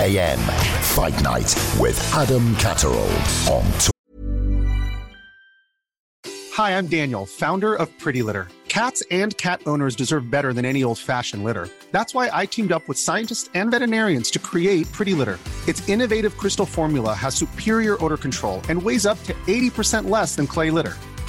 AM Fight Night with Adam Catterall on Hi, I'm Daniel, founder of Pretty Litter. Cats and cat owners deserve better than any old fashioned litter. That's why I teamed up with scientists and veterinarians to create Pretty Litter. Its innovative crystal formula has superior odor control and weighs up to 80% less than clay litter.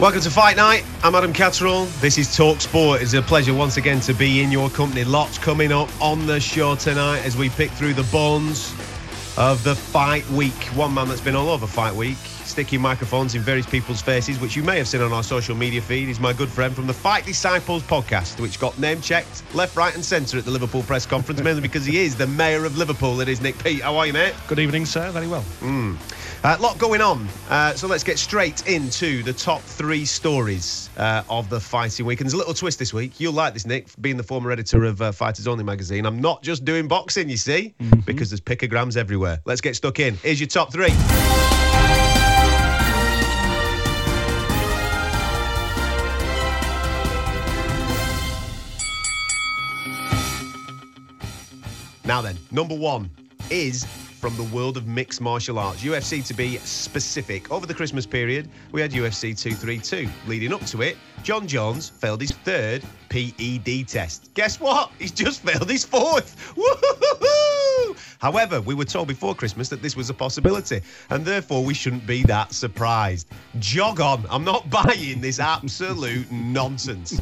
Welcome to Fight Night. I'm Adam Catterall. This is Talk Sport. It's a pleasure once again to be in your company. Lots coming up on the show tonight as we pick through the bones of the fight week. One man that's been all over fight week, sticking microphones in various people's faces, which you may have seen on our social media feed, is my good friend from the Fight Disciples podcast, which got name checked left, right, and centre at the Liverpool press conference, mainly because he is the mayor of Liverpool. It is Nick Peet. How are you, mate? Good evening, sir. Very well. Hmm. A uh, lot going on. Uh, so let's get straight into the top three stories uh, of the fighting week. And there's a little twist this week. You'll like this, Nick, being the former editor of uh, Fighters Only magazine. I'm not just doing boxing, you see, because there's picograms everywhere. Let's get stuck in. Here's your top three. Now then, number one is from the world of mixed martial arts, UFC to be specific. Over the Christmas period, we had UFC 232. Leading up to it, Jon Jones failed his third PED test. Guess what? He's just failed his fourth. However, we were told before Christmas that this was a possibility, and therefore we shouldn't be that surprised. Jog on. I'm not buying this absolute nonsense.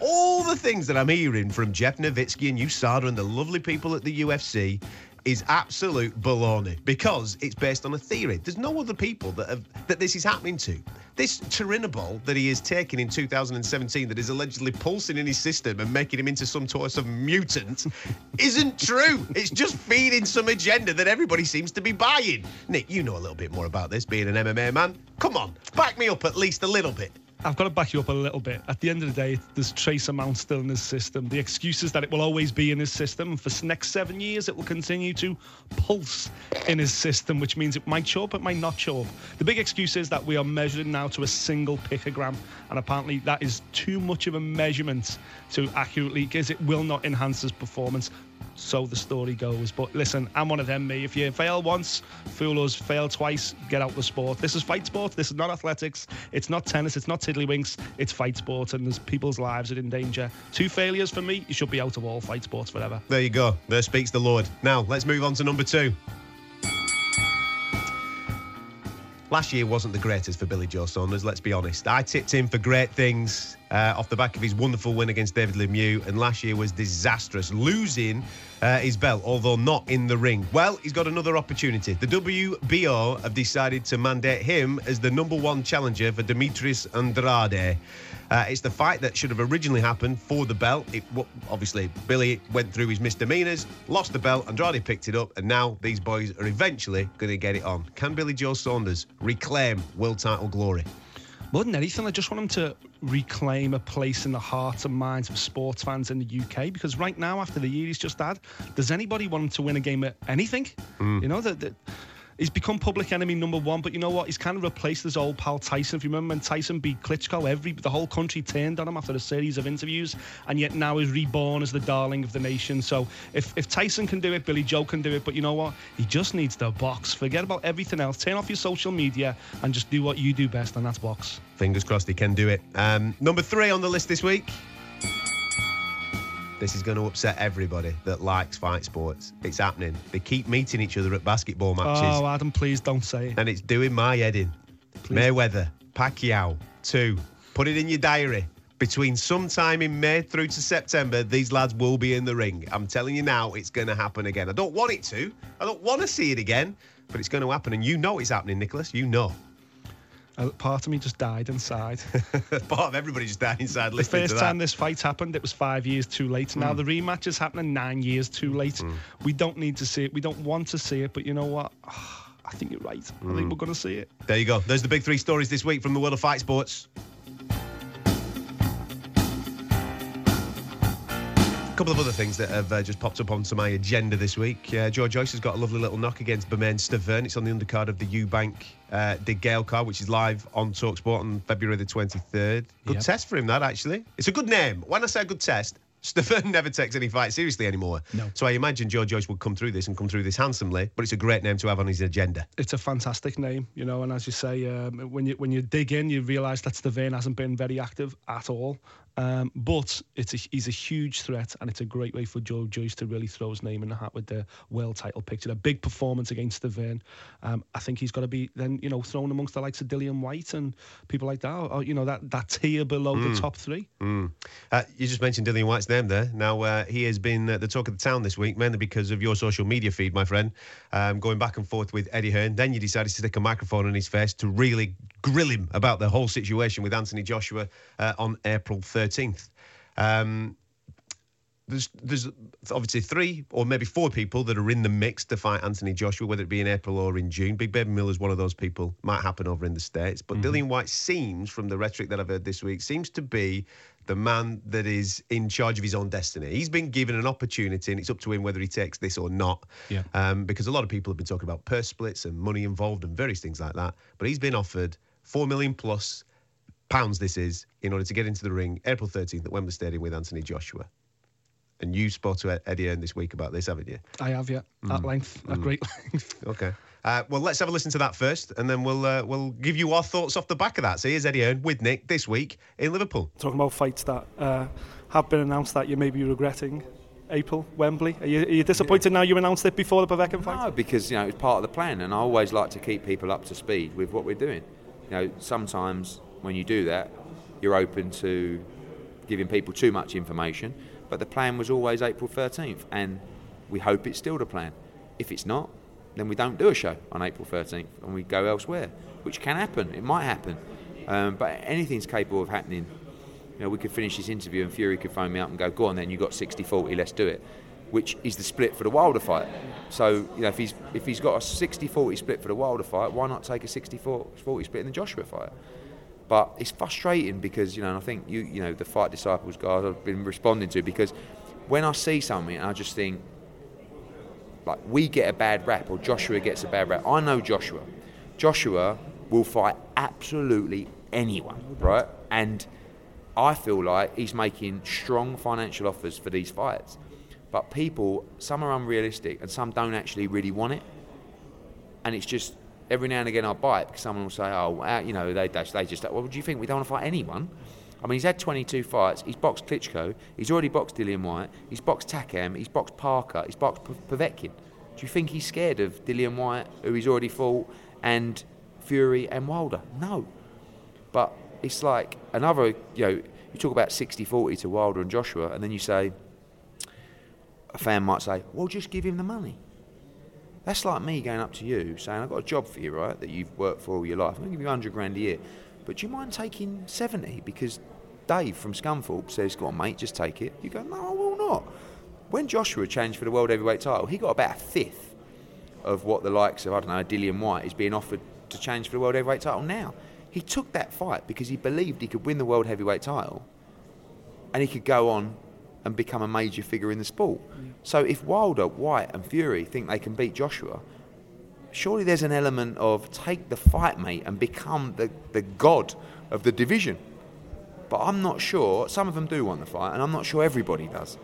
All the things that I'm hearing from Jeff Novitzky and USADA and the lovely people at the UFC is absolute baloney because it's based on a theory. There's no other people that have that this is happening to. This Turinabol that he is taking in 2017 that is allegedly pulsing in his system and making him into some sort of mutant isn't true. It's just feeding some agenda that everybody seems to be buying. Nick, you know a little bit more about this being an MMA man. Come on, back me up at least a little bit. I've got to back you up a little bit. At the end of the day, there's trace amounts still in his system. The excuse is that it will always be in his system. For the next seven years, it will continue to pulse in his system, which means it might show up, it might not show up. The big excuse is that we are measuring now to a single picogram, and apparently that is too much of a measurement to accurately, because it will not enhance his performance so the story goes. But listen, I'm one of them, me. If you fail once, fool us. Fail twice, get out the sport. This is fight sport. This is not athletics. It's not tennis. It's not tiddlywinks. It's fight sport, and there's people's lives are in danger. Two failures for me, you should be out of all fight sports forever. There you go. There speaks the Lord. Now, let's move on to number two. Last year wasn't the greatest for Billy Joe Saunders, let's be honest. I tipped him for great things uh, off the back of his wonderful win against David Lemieux, and last year was disastrous, losing uh, his belt, although not in the ring. Well, he's got another opportunity. The WBO have decided to mandate him as the number one challenger for Demetrius Andrade. Uh, it's the fight that should have originally happened for the belt. It obviously Billy went through his misdemeanors, lost the belt. Andrade picked it up, and now these boys are eventually going to get it on. Can Billy Joe Saunders reclaim world title glory? More than anything, I just want him to reclaim a place in the hearts and minds of sports fans in the UK. Because right now, after the year he's just had, does anybody want him to win a game at anything? Mm. You know that he's become public enemy number one. But you know what? He's kind of replaced his old pal Tyson. If you remember when Tyson beat Klitschko, every the whole country turned on him after a series of interviews, and yet now he's reborn as the darling of the nation. So if if Tyson can do it, Billy Joe can do it. But you know what? He just needs the box. Forget about everything else. Turn off your social media and just do what you do best, and that's box. Fingers crossed he can do it. Um, number three on the list this week. This is going to upset everybody that likes fight sports. It's happening. They keep meeting each other at basketball matches. Oh, Adam, please don't say it. And it's doing my head in. Please. Mayweather, Pacquiao, two. Put it in your diary. Between sometime in May through to September, these lads will be in the ring. I'm telling you now, it's going to happen again. I don't want it to. I don't want to see it again, but it's going to happen. And you know it's happening, Nicholas. You know. Part of me just died inside. part of everybody just died inside. The first time this fight happened, it was five years too late. Mm. Now the rematch is happening nine years too late. Mm. We don't need to see it. We don't want to see it. But you know what? I think you're right. Mm. I think mm. we're going to see it. There you go. There's the big three stories this week from the world of fight sports. Couple of other things that have uh, just popped up onto my agenda this week. Uh, Joe Joyce has got a lovely little knock against Bermane Stiverne. It's on the undercard of the Eubank uh, De Gale card, which is live on Talksport on February the 23rd. Good yep. test for him, that actually. It's a good name. When I say a good test, Stiverne never takes any fight seriously anymore. No. So I imagine Joe Joyce would come through this and come through this handsomely, but it's a great name to have on his agenda. It's a fantastic name, you know, and as you say, um, when you when you dig in, you realise that Stiverne hasn't been very active at all. Um, but it's a, he's a huge threat, and it's a great way for Joe Joyce to really throw his name in the hat with the world title picture. A big performance against Stiverne. Um, I think he's got to be then you know thrown amongst the likes of Dillian Whyte and people like that, or, you know that that tier below mm. the top three. Mm. Uh, you just mentioned Dillian Whyte's name there. Now uh, he has been uh, the talk of the town this week, mainly because of your social media feed, my friend, um, going back and forth with Eddie Hearn. Then you decided to stick a microphone in his face to really grill him about the whole situation with Anthony Joshua uh, on April 13th. Um, there's there's obviously three or maybe four people that are in the mix to fight Anthony Joshua, whether it be in April or in June. Big Baby is one of those people. Might happen over in the States. But mm-hmm. Dillian Whyte seems, from the rhetoric that I've heard this week, seems to be the man that is in charge of his own destiny. He's been given an opportunity, and it's up to him whether he takes this or not. Yeah. Um, because a lot of people have been talking about purse splits and money involved and various things like that. But he's been offered four million plus pounds. This is in order to get into the ring April 13th at Wembley Stadium with Anthony Joshua. And you spoke to Eddie Hearn this week about this, haven't you? I have, yeah, at length, at great length. Okay. Uh, well, let's have a listen to that first, and then we'll uh, we'll give you our thoughts off the back of that. So here's Eddie Hearn with Nick this week in Liverpool. Talking about fights that uh, have been announced that you may be regretting. April, Wembley. Are you, are you disappointed now you announced it before the Povetkin fight? No, because you know it's part of the plan, and I always like to keep people up to speed with what we're doing. You know, sometimes when you do that, you're open to giving people too much information. But the plan was always April 13th, and we hope it's still the plan. If it's not, then we don't do a show on April 13th, and we go elsewhere, which can happen. It might happen, um, but anything's capable of happening you know, we could finish this interview and Fury could phone me up and go, go on then, you've got 60-40, let's do it. Which is the split for the Wilder fight. So, you know, if he's if he's got a 60-40 split for the Wilder fight, why not take a 60-40 split in the Joshua fight? But it's frustrating because, you know, and I think you you know, the Fight Disciples guys I've been responding to because when I see something I just think like we get a bad rap or Joshua gets a bad rap. I know Joshua. Joshua will fight absolutely anyone, right? And I feel like he's making strong financial offers for these fights. But people, some are unrealistic and some don't actually really want it. And it's just every now and again I buy it because someone will say, oh, you know, they, they, they just, well, do you think we don't want to fight anyone? I mean, he's had 22 fights. He's boxed Klitschko. He's already boxed Dillian Whyte. He's boxed Takam. He's boxed Parker. He's boxed P- Povetkin. Do you think he's scared of Dillian Whyte, who he's already fought, and Fury and Wilder? No. But it's like another, you know, you talk about 60 40 to Wilder and Joshua, and then you say, a fan might say, well, just give him the money. That's like me going up to you saying, I've got a job for you, right, that you've worked for all your life. I'm going to give you 100 grand a year. But do you mind taking 70? Because Dave from Scunthorpe says, go on, mate, just take it. You go, no, I will not. When Joshua changed for the World Heavyweight title, he got about a fifth of what the likes of, I don't know, Dillian Whyte is being offered to change for the World Heavyweight title now. He took that fight because he believed he could win the World Heavyweight title and he could go on and become a major figure in the sport. So if Wilder, Whyte, and Fury think they can beat Joshua, surely there's an element of take the fight, mate, and become the, the god of the division. But I'm not sure, some of them do want the fight, and I'm not sure everybody does.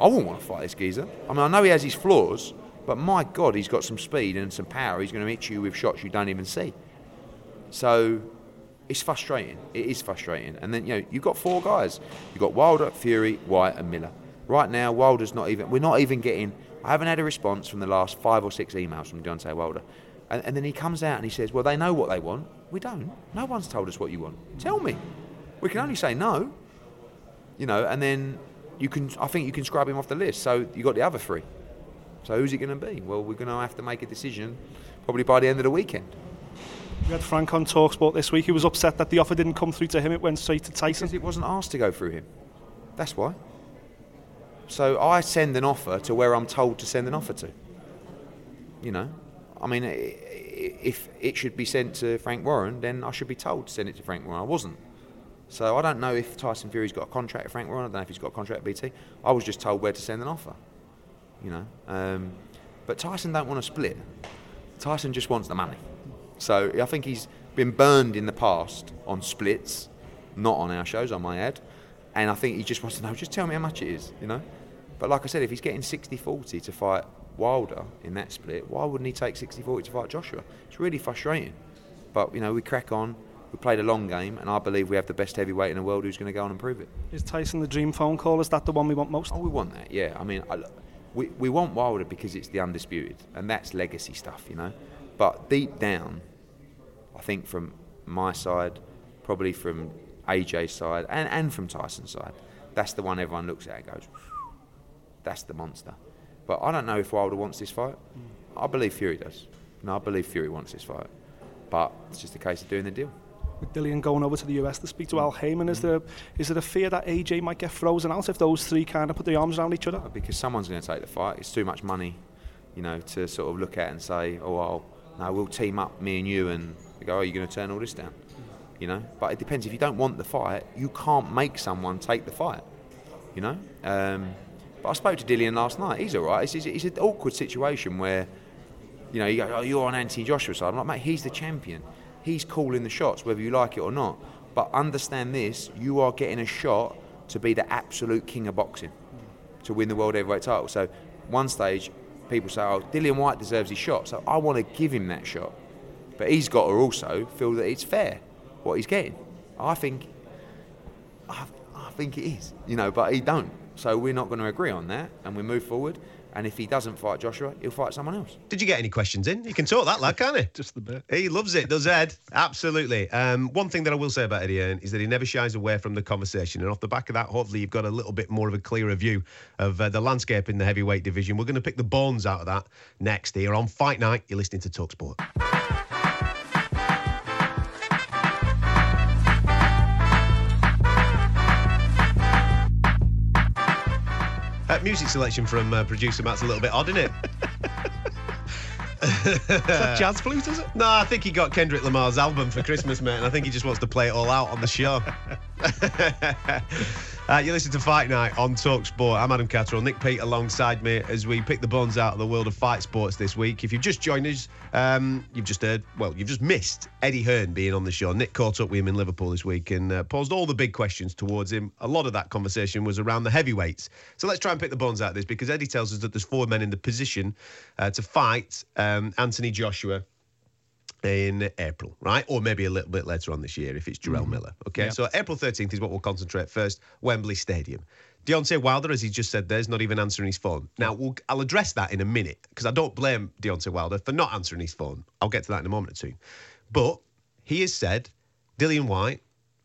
I wouldn't want to fight this geezer. I mean, I know he has his flaws, but my God, he's got some speed and some power. He's going to hit you with shots you don't even see. So it's frustrating. It is frustrating. And then you know you've got four guys. You've got Wilder, Fury, Whyte, and Miller. Right now, Wilder's not even. We're not even getting. I haven't had a response from the last five or six emails from Deontay Wilder. And, and then he comes out and he says, "Well, they know what they want. We don't. No one's told us what you want. Tell me. We can only say no. You know. And then you can. I think you can scrub him off the list. So you got the other three. So who's it going to be? Well, we're going to have to make a decision probably by the end of the weekend. We had Frank on Talksport this week. He was upset that the offer didn't come through to him. It went straight to Tyson. Because it wasn't asked to go through him. That's why. So I send an offer to where I'm told to send an offer to. You know, I mean, if it should be sent to Frank Warren, then I should be told to send it to Frank Warren. I wasn't. So I don't know if Tyson Fury's got a contract with Frank Warren. I don't know if he's got a contract BT. I was just told where to send an offer. You know, um, but Tyson don't want to split. Tyson just wants the money. So I think he's been burned in the past on splits, not on our shows, on my add. And I think he just wants to know, just tell me how much it is, you know? But like I said, if he's getting 60 40 to fight Wilder in that split, why wouldn't he take 60 40 to fight Joshua? It's really frustrating. But, you know, we crack on. We played a long game, and I believe we have the best heavyweight in the world who's going to go on and prove it. Is Tyson the dream phone call? Is that the one we want most? Oh, we want that, yeah. I mean, I, we, we want Wilder because it's the undisputed, and that's legacy stuff, you know? But deep down, I think from my side, probably from AJ's side, and, and from Tyson's side, that's the one everyone looks at and goes, that's the monster. But I don't know if Wilder wants this fight. I believe Fury does. No, I believe Fury wants this fight. But it's just a case of doing the deal. With Dillian going over to the US to speak to Al Haymon, is mm. there is there a fear that AJ might get frozen out if those three kind of put their arms around each other? Because someone's going to take the fight. It's too much money, you know, to sort of look at and say, oh, well, no, we'll team up, me and you, and they go, oh, you're going to turn all this down, you know. But it depends. If you don't want the fight, you can't make someone take the fight, you know. Um, but I spoke to Dillian last night. He's all right. It's, it's, it's an awkward situation where, you know, you go, oh, you're on Anthony Joshua side. I'm like, mate, he's the champion. He's calling the shots, whether you like it or not. But understand this: you are getting a shot to be the absolute king of boxing. to win the world heavyweight title. So one stage, people say, "Oh, Dillian Whyte deserves his shot," so I want to give him that shot, but he's got to also feel that it's fair what he's getting. I think, I, I think it is, you know, but he don't. So we're not going to agree on that, and we move forward. And if he doesn't fight Joshua, he'll fight someone else. Did you get any questions in? You can talk that lad, can't he? Just the bit. He loves it, does Ed? Absolutely. Um, one thing that I will say about Eddie Hearn is that he never shies away from the conversation. And off the back of that, hopefully, you've got a little bit more of a clearer view of uh, the landscape in the heavyweight division. We're going to pick the bones out of that next here on Fight Night. You're listening to Talksport. Uh, music selection from uh, producer Matt's a little bit odd, isn't it? Is that jazz flute, is it? No, I think he got Kendrick Lamar's album for Christmas, mate, and I think he just wants to play it all out on the show. uh, you listen to Fight Night on Talk Sport. I'm Adam Catterall, Nick Peet alongside me as we pick the bones out of the world of fight sports this week. If you've just joined us, um, you've just heard, well, you've just missed Eddie Hearn being on the show. Nick caught up with him in Liverpool this week and uh, posed all the big questions towards him. A lot of that conversation was around the heavyweights. So let's try and pick the bones out of this because Eddie tells us that there's four men in the position uh, to fight um, Anthony Joshua in April, right? Or maybe a little bit later on this year if it's Jarrell mm-hmm. Miller. Okay, Yeah. so April 13th is what we'll concentrate first. Wembley Stadium. Deontay Wilder, as he just said, there's not even answering his phone. Now, we'll, I'll address that in a minute because I don't blame Deontay Wilder for not answering his phone. I'll get to that in a moment or two. But he has said Dillian Whyte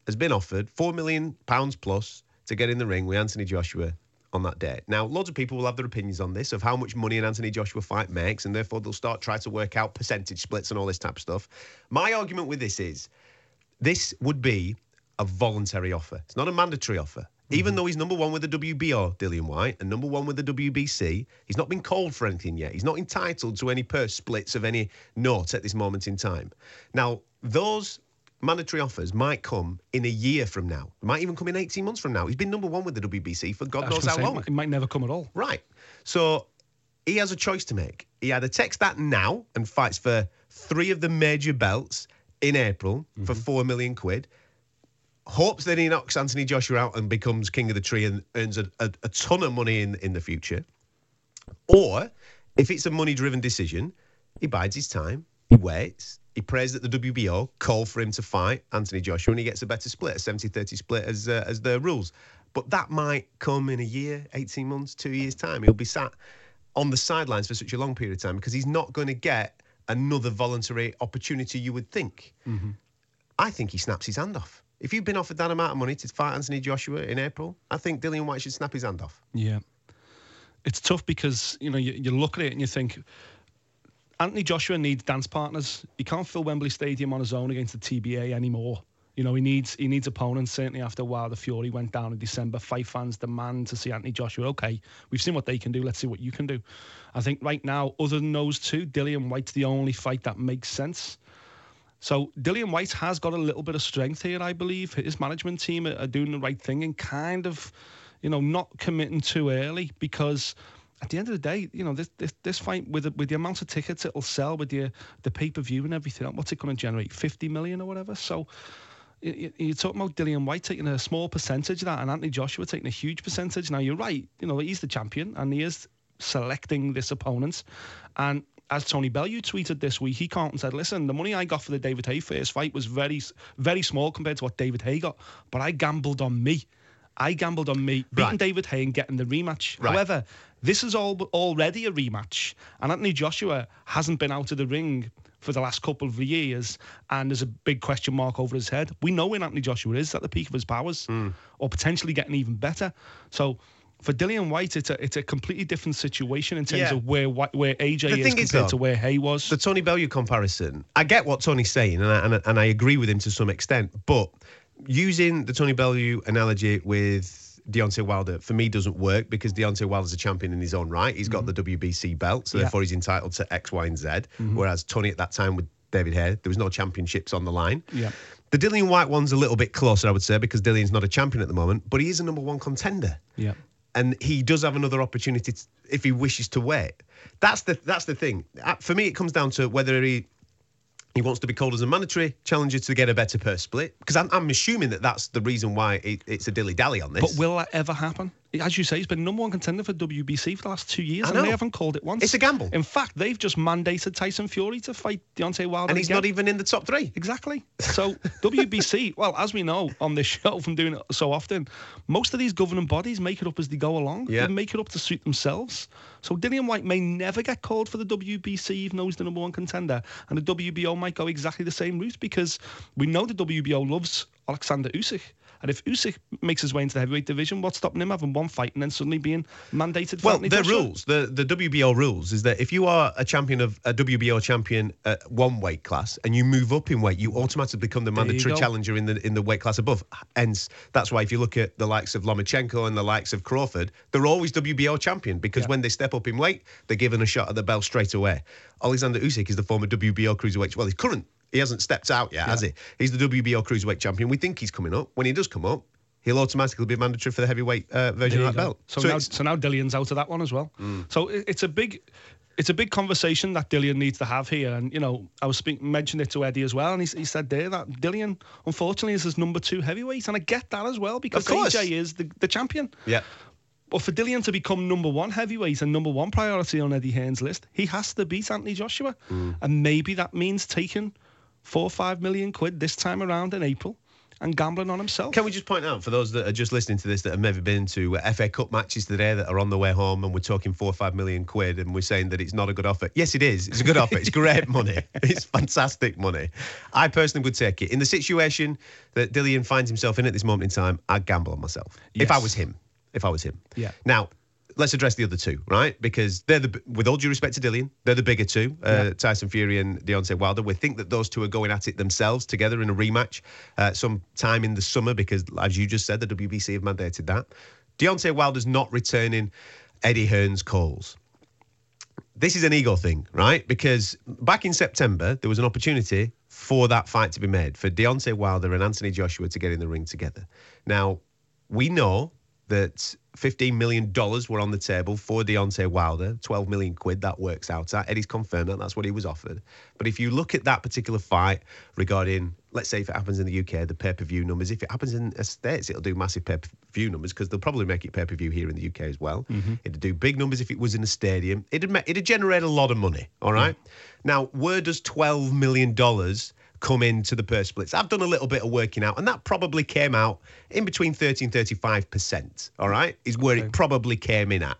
has been offered £4 million plus to get in the ring with Anthony Joshua on that day. Now, loads of people will have their opinions on this of how much money an Anthony Joshua fight makes, and therefore they'll start trying to work out percentage splits and all this type of stuff. My argument with this is this would be a voluntary offer. It's not a mandatory offer. Even mm-hmm. though he's number one with the WBO, Dillian Whyte, and number one with the WBC, he's not been called for anything yet. He's not entitled to any purse splits of any note at this moment in time. Now, those mandatory offers might come in a year from now. Might even come in 18 months from now. He's been number one with the WBC for God knows how say, long. It might never come at all. Right. So he has a choice to make. He either takes that now and fights for three of the major belts in April for mm-hmm. four million quid, hopes that he knocks Anthony Joshua out and becomes king of the tree and earns a, a, a ton of money in, in the future. Or if it's a money driven decision, he bides his time, he waits, he prays that the WBO call for him to fight Anthony Joshua and he gets a better split, a 70 30 split as, uh, as the rules. But that might come in a year, 18 months, two years' time. He'll be sat on the sidelines for such a long period of time because he's not going to get another voluntary opportunity, you would think. I think he snaps his hand off. If you've been offered that amount of money to fight Anthony Joshua in April, I think Dillian Whyte should snap his hand off. Yeah. It's tough because, you know, you, you look at it and you think Anthony Joshua needs dance partners. He can't fill Wembley Stadium on his own against the TBA anymore. You know, he needs he needs opponents. Certainly after while the Fury went down in December, fight fans demand to see Anthony Joshua. Okay, we've seen what they can do. Let's see what you can do. I think right now, other than those two, Dillian Whyte's the only fight that makes sense. So Dillian Whyte has got a little bit of strength here, I believe. His management team are doing the right thing and kind of, you know, not committing too early because at the end of the day, you know, this this, this fight with the, with the amount of tickets it'll sell with the the pay per view and everything, what's it going to generate? Fifty million or whatever. So. You're talking about Dillian Whyte taking a small percentage of that, and Anthony Joshua taking a huge percentage. Now you're right, you know he's the champion, and he is selecting this opponent. And as Tony Bellew tweeted this week, he came and said, "Listen, the money I got for the David Haye first fight was very, very small compared to what David Haye got, but I gambled on me. I gambled on me beating Right. David Haye and getting the rematch. Right. However, this is all already a rematch, and Anthony Joshua hasn't been out of the ring." For the last couple of years, and there's a big question mark over his head. We know when Anthony Joshua is at the peak of his powers, Hmm. or potentially getting even better. So, for Dillian Whyte, it's a it's a completely different situation in terms Yeah. of where where AJ The is compared is, though, to where Haye was. The Tony Bellew comparison, I get what Tony's saying, and I, and, I, and I agree with him to some extent. But using the Tony Bellew analogy with Deontay Wilder for me doesn't work because Deontay Wilder's a champion in his own right. He's got the WBC belt, so Yeah. therefore he's entitled to X, Y, and Z. Whereas Tony at that time with David Haye, there was no championships on the line. Yeah. The Dillian Whyte one's a little bit closer, I would say, because Dillian's not a champion at the moment, but he is a number one contender yeah. and he does have another opportunity to, if he wishes to wait. That's the that's the thing. Uh, For me, it comes down to whether he he wants to be called as a mandatory challenger to get a better purse split. Because I'm, I'm assuming that that's the reason why it, it's a dilly dally on this. But will that ever happen? As you say, he's been number one contender for WBC for the last two years, and they haven't called it once. It's a gamble. In fact, they've just mandated Tyson Fury to fight Deontay Wilder, and he's again. not even in the top three. Exactly. So WBC, well, as we know on this show from doing it so often, most of these governing bodies make it up as they go along. Yeah. They make it up to suit themselves. So Dillian Whyte may never get called for the WBC even though he's the number one contender. And the WBO might go exactly the same route because we know the WBO loves Alexander Usyk. And if Usyk makes his way into the heavyweight division, what's stopping him having one fight and then suddenly being mandated for Well, Anthony the Joshua? rules, the, the WBO rules, is that if you are a champion of a WBO champion at one weight class and you move up in weight, you automatically become the mandatory challenger in the in the weight class above. Hence, that's why if you look at the likes of Lomachenko and the likes of Crawford, they're always WBO champion because Yeah. when they step up in weight, they're given a shot at the belt straight away. Alexander Usyk is the former WBO cruiserweight. Well, he's current. He hasn't stepped out yet, has he? He's the WBO cruiserweight champion. We think he's coming up. When he does come up, he'll automatically be mandatory for the heavyweight uh, version of that go. belt. So, now, so now Dillian's out of that one as well. So it, it's a big, it's a big conversation that Dillian needs to have here. And you know, I was speak, mentioned it to Eddie as well, and he, he said there that Dillian, unfortunately, is his number two heavyweight, and I get that as well because. AJ is the, the champion. yeah. But for Dillian to become number one heavyweight and number one priority on Eddie Hearn's list, he has to beat Anthony Joshua, and maybe that means taking four or five million quid this time around in April and gambling on himself. Can we just point out for those that are just listening to this that have never been to uh, FA Cup matches today that are on the way home and we're talking four or five million quid and we're saying that it's not a good offer? Yes, it is. It's a good offer. It's great money. It's fantastic money. I personally would take it. In the situation that Dillian finds himself in at this moment in time, I'd gamble on myself. If I was him. If I was him. Yeah. Now, let's address the other two, right? Because they're the, with all due respect to Dillian, they're the bigger two, uh, Tyson Fury and Deontay Wilder. We think that those two are going at it themselves together in a rematch uh, sometime in the summer because, as you just said, the WBC have mandated that. Deontay Wilder's not returning Eddie Hearn's calls. This is an ego thing, right? Because back in September, there was an opportunity for that fight to be made, for Deontay Wilder and Anthony Joshua to get in the ring together. Now, we know that $15 million were on the table for Deontay Wilder, 12 million quid, that works out at. Eddie's confirmed that, that's what he was offered. But if you look at that particular fight regarding, let's say if it happens in the UK, the pay per view numbers, if it happens in the States, it'll do massive pay per view numbers because they'll probably make it pay per view here in the UK as well. Mm-hmm. It'd do big numbers if it was in a stadium. It'd, it'd generate a lot of money, all right? Now, where does $12 million come into the purse splits. I've done a little bit of working out, and that probably came out in between 30 and 35%, all right, is where it probably came in at.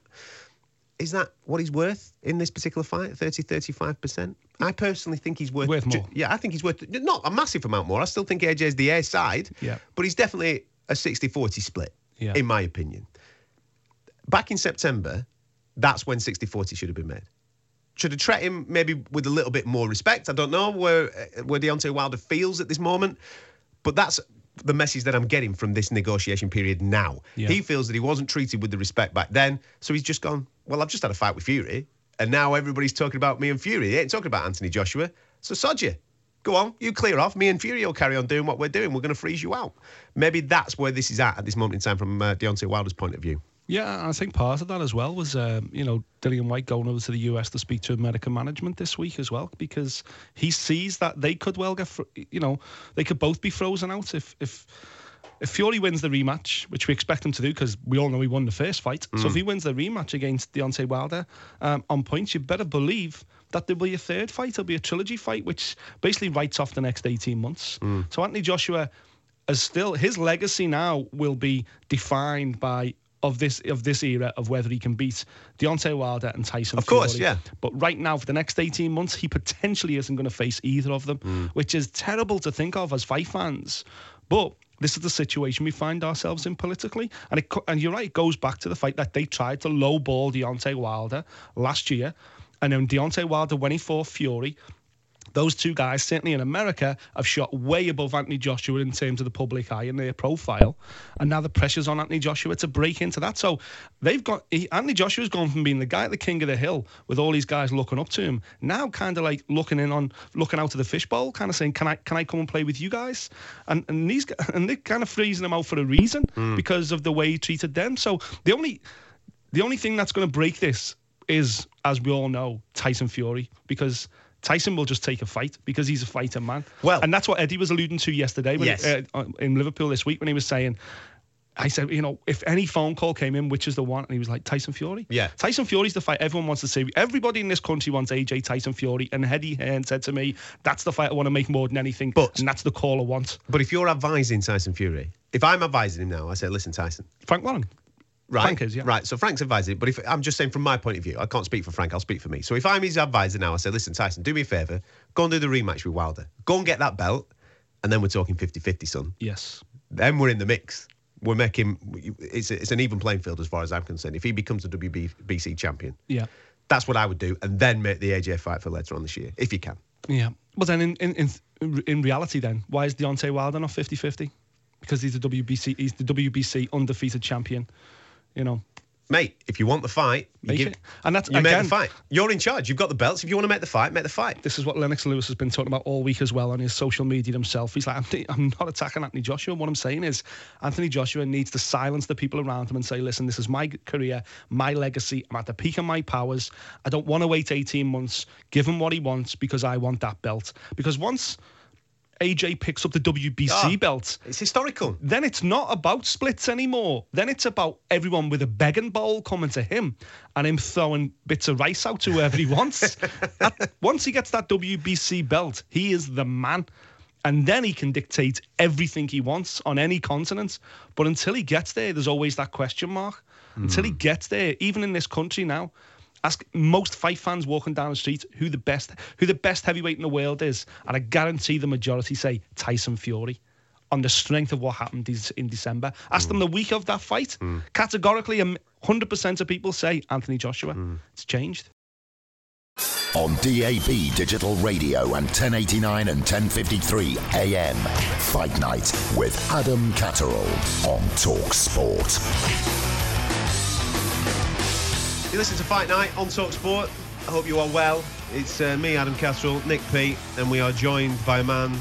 Is that what he's worth in this particular fight, 30, 35%? I personally think he's worth... Worth more. Yeah, I think he's worth... Not a massive amount more. I still think AJ's the A side, Yeah. but he's definitely a 60-40 split, Yeah. in my opinion. Back in September, that's when 60-40 should have been made should have treated him maybe with a little bit more respect. I don't know where where Deontay Wilder feels at this moment, but that's the message that I'm getting from this negotiation period now. Yeah. He feels that he wasn't treated with the respect back then, so he's just gone. Well, I've just had a fight with Fury, and now everybody's talking about me and Fury. They ain't talking about Anthony Joshua. So sod you. Go on, you clear off. Me and Fury will carry on doing what we're doing. We're going to freeze you out. Maybe that's where this is at at this moment in time from uh, Deontay Wilder's point of view. Yeah, I think part of that as well was, um, you know, Dillian Whyte going over to the US to speak to American management this week as well, because he sees that they could well get, you know, they could both be frozen out if if if Fury wins the rematch, which we expect him to do, because we all know he won the first fight. So if he wins the rematch against Deontay Wilder um, on points, you better believe that there'll be a third fight. There'll be a trilogy fight, which basically writes off the next 18 months. So Anthony Joshua as still his legacy now will be defined by of this of this era of whether he can beat Deontay Wilder and Tyson. Of course, Fury. yeah. But right now, for the next eighteen months, he potentially isn't going to face either of them, Mm. which is terrible to think of as fight fans. But this is the situation we find ourselves in politically, and it and you're right. It goes back to the fact that they tried to lowball Deontay Wilder last year, and then Deontay Wilder when he fought Fury those two guys, certainly in America, have shot way above Anthony Joshua in terms of the public eye and their profile. And now the pressure's on Anthony Joshua to break into that. So they've got he, Anthony Joshua's gone from being the guy at the king of the hill with all these guys looking up to him, now kind of like looking in on looking out of the fishbowl, kind of saying, "Can I can I come and play with you guys?" And and these and they're kind of freezing him out for a reason hmm. because of the way he treated them. So the only the only thing that's going to break this is, as we all know, Tyson Fury, because Tyson will just take a fight because he's a fighter man. Well- and that's what Eddie was alluding to yesterday when Yes. uh, in Liverpool this week when he was saying. I said, you know, if any phone call came in, which is the one? And he was like, Tyson Fury. Yeah. Tyson Fury's the fight everyone wants to see. Everybody in this country wants AJ Tyson Fury. And Eddie Hearn said to me, that's the fight I want to make more than anything. But- and that's the call I want. But if you're advising Tyson Fury, if I'm advising him now, I say, listen, Tyson. Frank Warren. Right. Frank is, yeah. Right. So Frank's advising, but if I'm just saying from my point of view, I can't speak for Frank, I'll speak for me. So if I'm his advisor now, I say, listen, Tyson, do me a favour, go and do the rematch with Wilder. Go and get that belt, and then we're talking 50 50, son. Yes. Then we're in the mix. We're making it's, it's an even playing field as far as I'm concerned. If he becomes a WBC champion, Yeah. that's what I would do, and then make the AJ fight for later on this year, if you can. Yeah. But then in, in, in, in reality, then, why is Deontay Wilder not 50 50? Because he's the WBC, he's the WBC undefeated champion. You know, Mate, if you want the fight, you, give, it. And that's- you make again- the fight. You're in charge. You've got the belts. If you want to make the fight, make the fight. this is what Lennox Lewis has been talking about all week as well on his social media himself. He's like, I'm, I'm not attacking Anthony Joshua. What I'm saying is, Anthony Joshua needs to silence the people around him and say, listen, this is my career, my legacy. I'm at the peak of my powers. I don't want to wait 18 months. Give him what he wants because I want that belt. Because once AJ picks up the WBC Ah. belt, It's historical. then it's not about splits anymore. Then it's about everyone with a begging bowl coming to him and him throwing bits of rice out to whoever he wants. That- once he gets that WBC belt, he is the man. And then he can dictate everything he wants on any continent. But until he gets there, there's always that question mark. Until he gets there, even in this country now, ask most fight fans walking down the street who the best who the best heavyweight in the world is, and I guarantee the majority say Tyson Fury. On the strength of what happened in December, ask hmm. them the week of that fight. Hmm. Categorically, um, hundred percent of people say Anthony Joshua. Hmm. It's changed. On DAB Digital Radio and 1089 and 1053 AM. Fight Night with Adam Catterall on Talk Sport. You listen to Fight Night on Talk Sport. I hope you are well. It's uh, me, Adam Catterall, Nick Peet, and we are joined by a man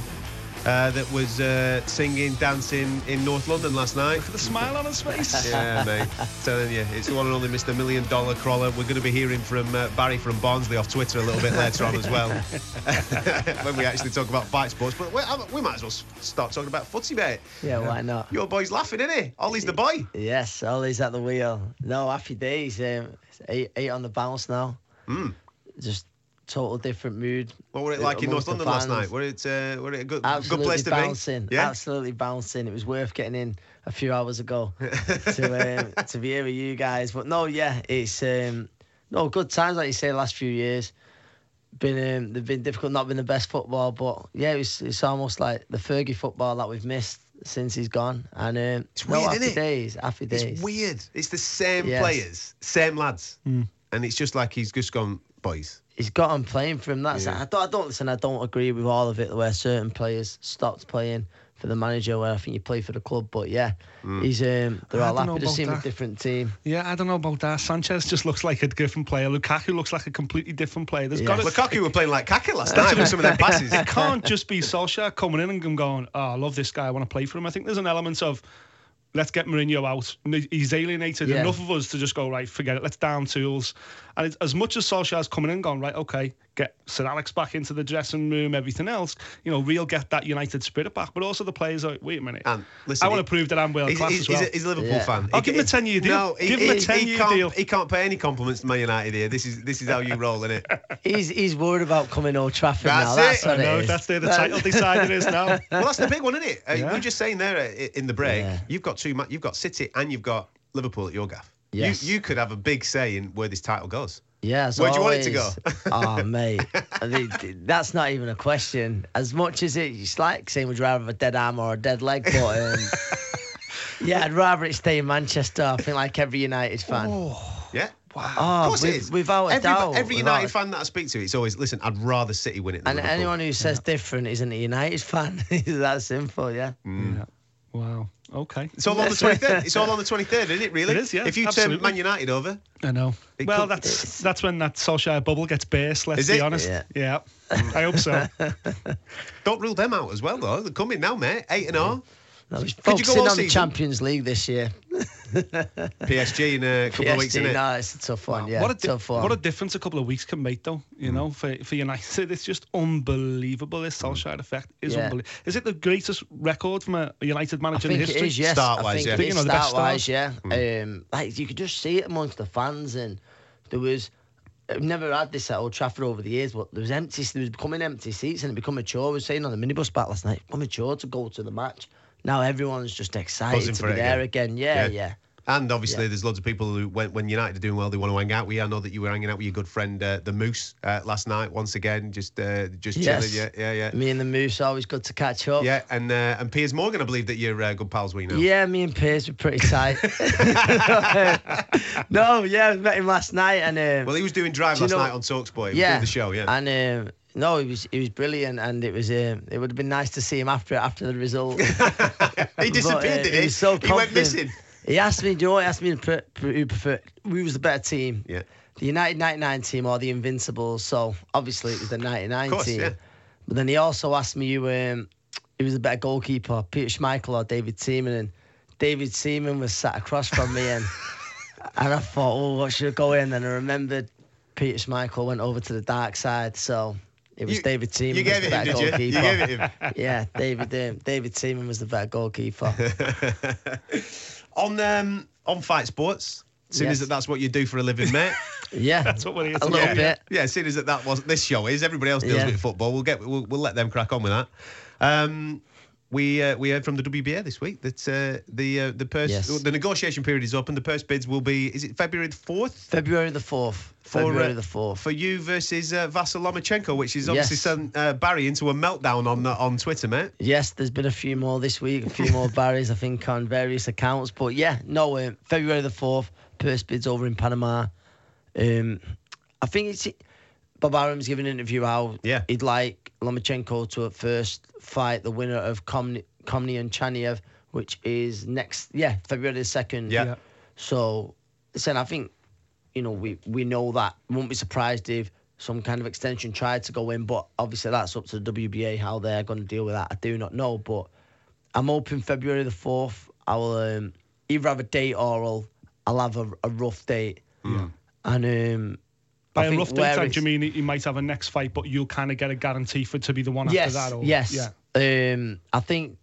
uh, that was uh, singing, dancing in North London last night. For the smile on his face. Yeah, mate. Telling you, it's the one and only Mr. Million Dollar Crawler. We're going to be hearing from uh, Barry from Barnsley off Twitter a little bit later on as well, when we actually talk about fight sports. But we, we might as well start talking about footy, mate. Yeah, why not? Your boy's laughing, isn't he? Ollie's the boy. Yes, Ollie's at the wheel. No, happy days. Um, eight, eight on the bounce now. Just total different mood. What were it like in North the London last fans. night? Were it, uh, were it a good, Absolutely good place to bouncing. be? Yeah. Absolutely bouncing. It was worth getting in a few hours ago to um, to be here with you guys. But no, yeah, it's um, no good times like you say. The last few years been um, they've been difficult. Not been the best football, but yeah, it's it's almost like the Fergie football that we've missed since he's gone. And um, It's no, weird, happy isn't it? days. Happy days. It's weird. It's the same Yes. players, same lads, Hmm. and it's just like he's just gone, boys. He's got on playing for him. That's Yeah. I don't. I don't listen. I don't agree with all of it. Where certain players stopped playing for the manager, where I think you play for the club. But yeah, Mm. he's um. They're I all don't happy to about see him a different team. Yeah, I don't know about that. Sanchez just looks like a different player. Lukaku looks like a completely different player. There's Yeah. got to, Lukaku were playing like Kaka last night with some of their passes. it can't just be Solskjaer coming in and going, oh, I love this guy, I want to play for him. I think there's an element of let's get Mourinho out. He's alienated Yeah. enough of us to just go, right, forget it, let's down tools. And it's, as much as Solskjaer's coming in and going, right, okay, get Sir Alex back into the dressing room, everything else, you know, real get that United spirit back. But also the players are, wait a minute, And listen, I want to prove that I'm world He's, class he's, as well. he's a, Liverpool Yeah. fan. I'll He- give him a 10-year deal. No, he, Give him a he- he 10-year can't- deal. He can't pay any compliments to Man United here. This is this is how you roll, isn't it? He's he's worried about coming Old Trafford now. That's That's it. what I know, it is. that's there, the title decided is now. well, that's the big one, isn't it? Uh, Yeah. We were just saying there uh, in the break. Yeah. You've got two. You've got City and you've got Liverpool at your gaff. Yes. You, you could have a big say in where this title goes. Yeah. as Where do you want it to go? oh mate, I mean, that's not even a question. As much as it, it's like saying, would you rather have a dead arm or a dead leg? But um, yeah, I'd rather it stay in Manchester. I think like every United fan. Oh, yeah. Oh, Of course it with- is. without a every, doubt, Every without United a- fan that I speak to, it's always listen. I'd rather City win it. Than And Liverpool. anyone who says different isn't a United fan. It's that simple, yeah. Mm. Wow. Okay. It's all on the 23rd. It's all on the 23rd, isn't it, really? It is, yeah, If you absolutely. turn Man United over, I know. Well, could- that's that's when that Solskjaer bubble gets burst. Let's Is be it? honest. Yeah. Yeah. I hope so. don't rule them out as well, though. They're coming now, mate. 8 and 0. No, he's Could you go focusing all on the? Champions League this year. PSG in a couple of weeks, isn't it? no, it's a tough one. Yeah, what a di- tough one. what a difference a couple of weeks can make, though. You know, for for United, it's just unbelievable. This Solskjaer effect is Yeah. unbelievable. Is it the greatest record from a United I manager think in history? is, yes. Start-wise, I think yeah. Think, you know, start wise, start. yeah. Um, like you could just see it amongst the fans, and there was. I've never had this at Old Trafford over the years, but there was empty. There was becoming empty seats, and it become a chore. I was saying on the minibus back last night, become a chore to go to the match. Now everyone's just excited to be there again. again. Yeah, Yeah. yeah. And obviously, Yeah. there's loads of people who, when, when United are doing well, they want to hang out with you. I know that you were hanging out with your good friend, uh, the Moose, uh, last night. Once again, just uh, just Yes. chilling. Yeah, yeah, yeah. Me and the Moose always good to catch up. Yeah, and uh, and Piers Morgan, I believe that you're uh, good pals with now. Yeah, me and Piers were pretty tight. no, yeah, I met him last night, and um, Well, he was doing Drive last know- night on Talksport. Yeah, the show, yeah. and um, no, he was it was brilliant, and it was um, it would have been nice to see him after after the result. he disappeared, uh, did he he? was so he went missing. He asked me, do you know what? He asked me who prefer, who was the better team, Yeah. the United 99 team or the Invincibles. So obviously it was the 99 Of course, team. yeah. But then he also asked me who, um, who was the better goalkeeper, Peter Schmeichel or David Seaman. And David Seaman was sat across from me, and and I thought, oh, what should I go in? And I remembered Peter Schmeichel went over to the dark side, so. It was You- David Seaman. you was gave the it him, better did you? You gave it him. Yeah, David um, David Seaman was the better goalkeeper. on um, on Fight Sports, seeing as Yes. that that's what you do for a living, mate. Yeah, That's what we're here a little bit. Yeah, seeing as that that was this show is everybody else deals Yeah. with football. We'll get we'll, we'll let them crack on with that. Um, we uh, we heard from the WBA this week that uh, the uh, the purse Yes. the negotiation period is up and the purse bids will be is it February the fourth February the fourth. for February uh, the fourth. for you versus uh, Vasyl Lomachenko, which is obviously Yes. sent uh, Barry into a meltdown on uh, on Twitter, mate. Yes, there's been a few more this week, a few more Barrys, I think, on various accounts. But yeah, no, um, February the 4th, purse bids over in Panama. Um, I think it's. Bob Arum's given an interview how Yeah. he'd like Lomachenko to at first fight the winner of Commey and Chaniev, which is next, yeah, February the 2nd. Yeah. Yeah. So, listen, I think, you know, we, we know that. Won't be surprised if some kind of extension tried to go in, but obviously that's up to the WBA how they're going to deal with that. I do not know, but I'm hoping February the 4th, I will um, either have a date or I'll, I'll have a, a rough date. Hmm. And um, By I a rough date, it's- do you mean he- he might have a next fight, but you'll kind of get a guarantee for it to be the one yes, after that? Or, yes. Yeah. Um, I think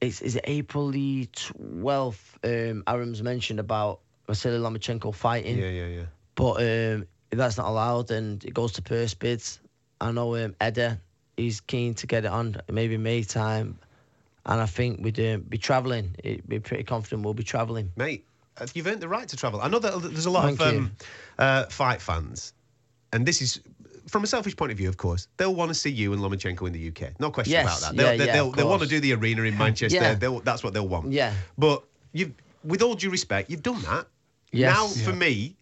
it's is it April the twelfth. Um, Arum's mentioned about Vasily Lomachenko fighting, Yeah, yeah, yeah. but um, if that's not allowed and it goes to purse bids. I know um, Eddie, he's keen to get it on maybe May time, and I think we'd um, be travelling. It'd be pretty confident we'll be travelling. mate. Uh, You've earned the right to travel. I know that there's a lot Thank of um, uh, fight fans, and this is from a selfish point of view, of course. They'll want to see you and Lomachenko in the UK. No question Yes, about that. They'll, yeah, they, yeah, they'll, of they want to do the arena in Manchester. Yeah. They'll, that's what they'll want. Yeah. But you've, with all due respect, you've done that. Yes. Now, Yeah. for me,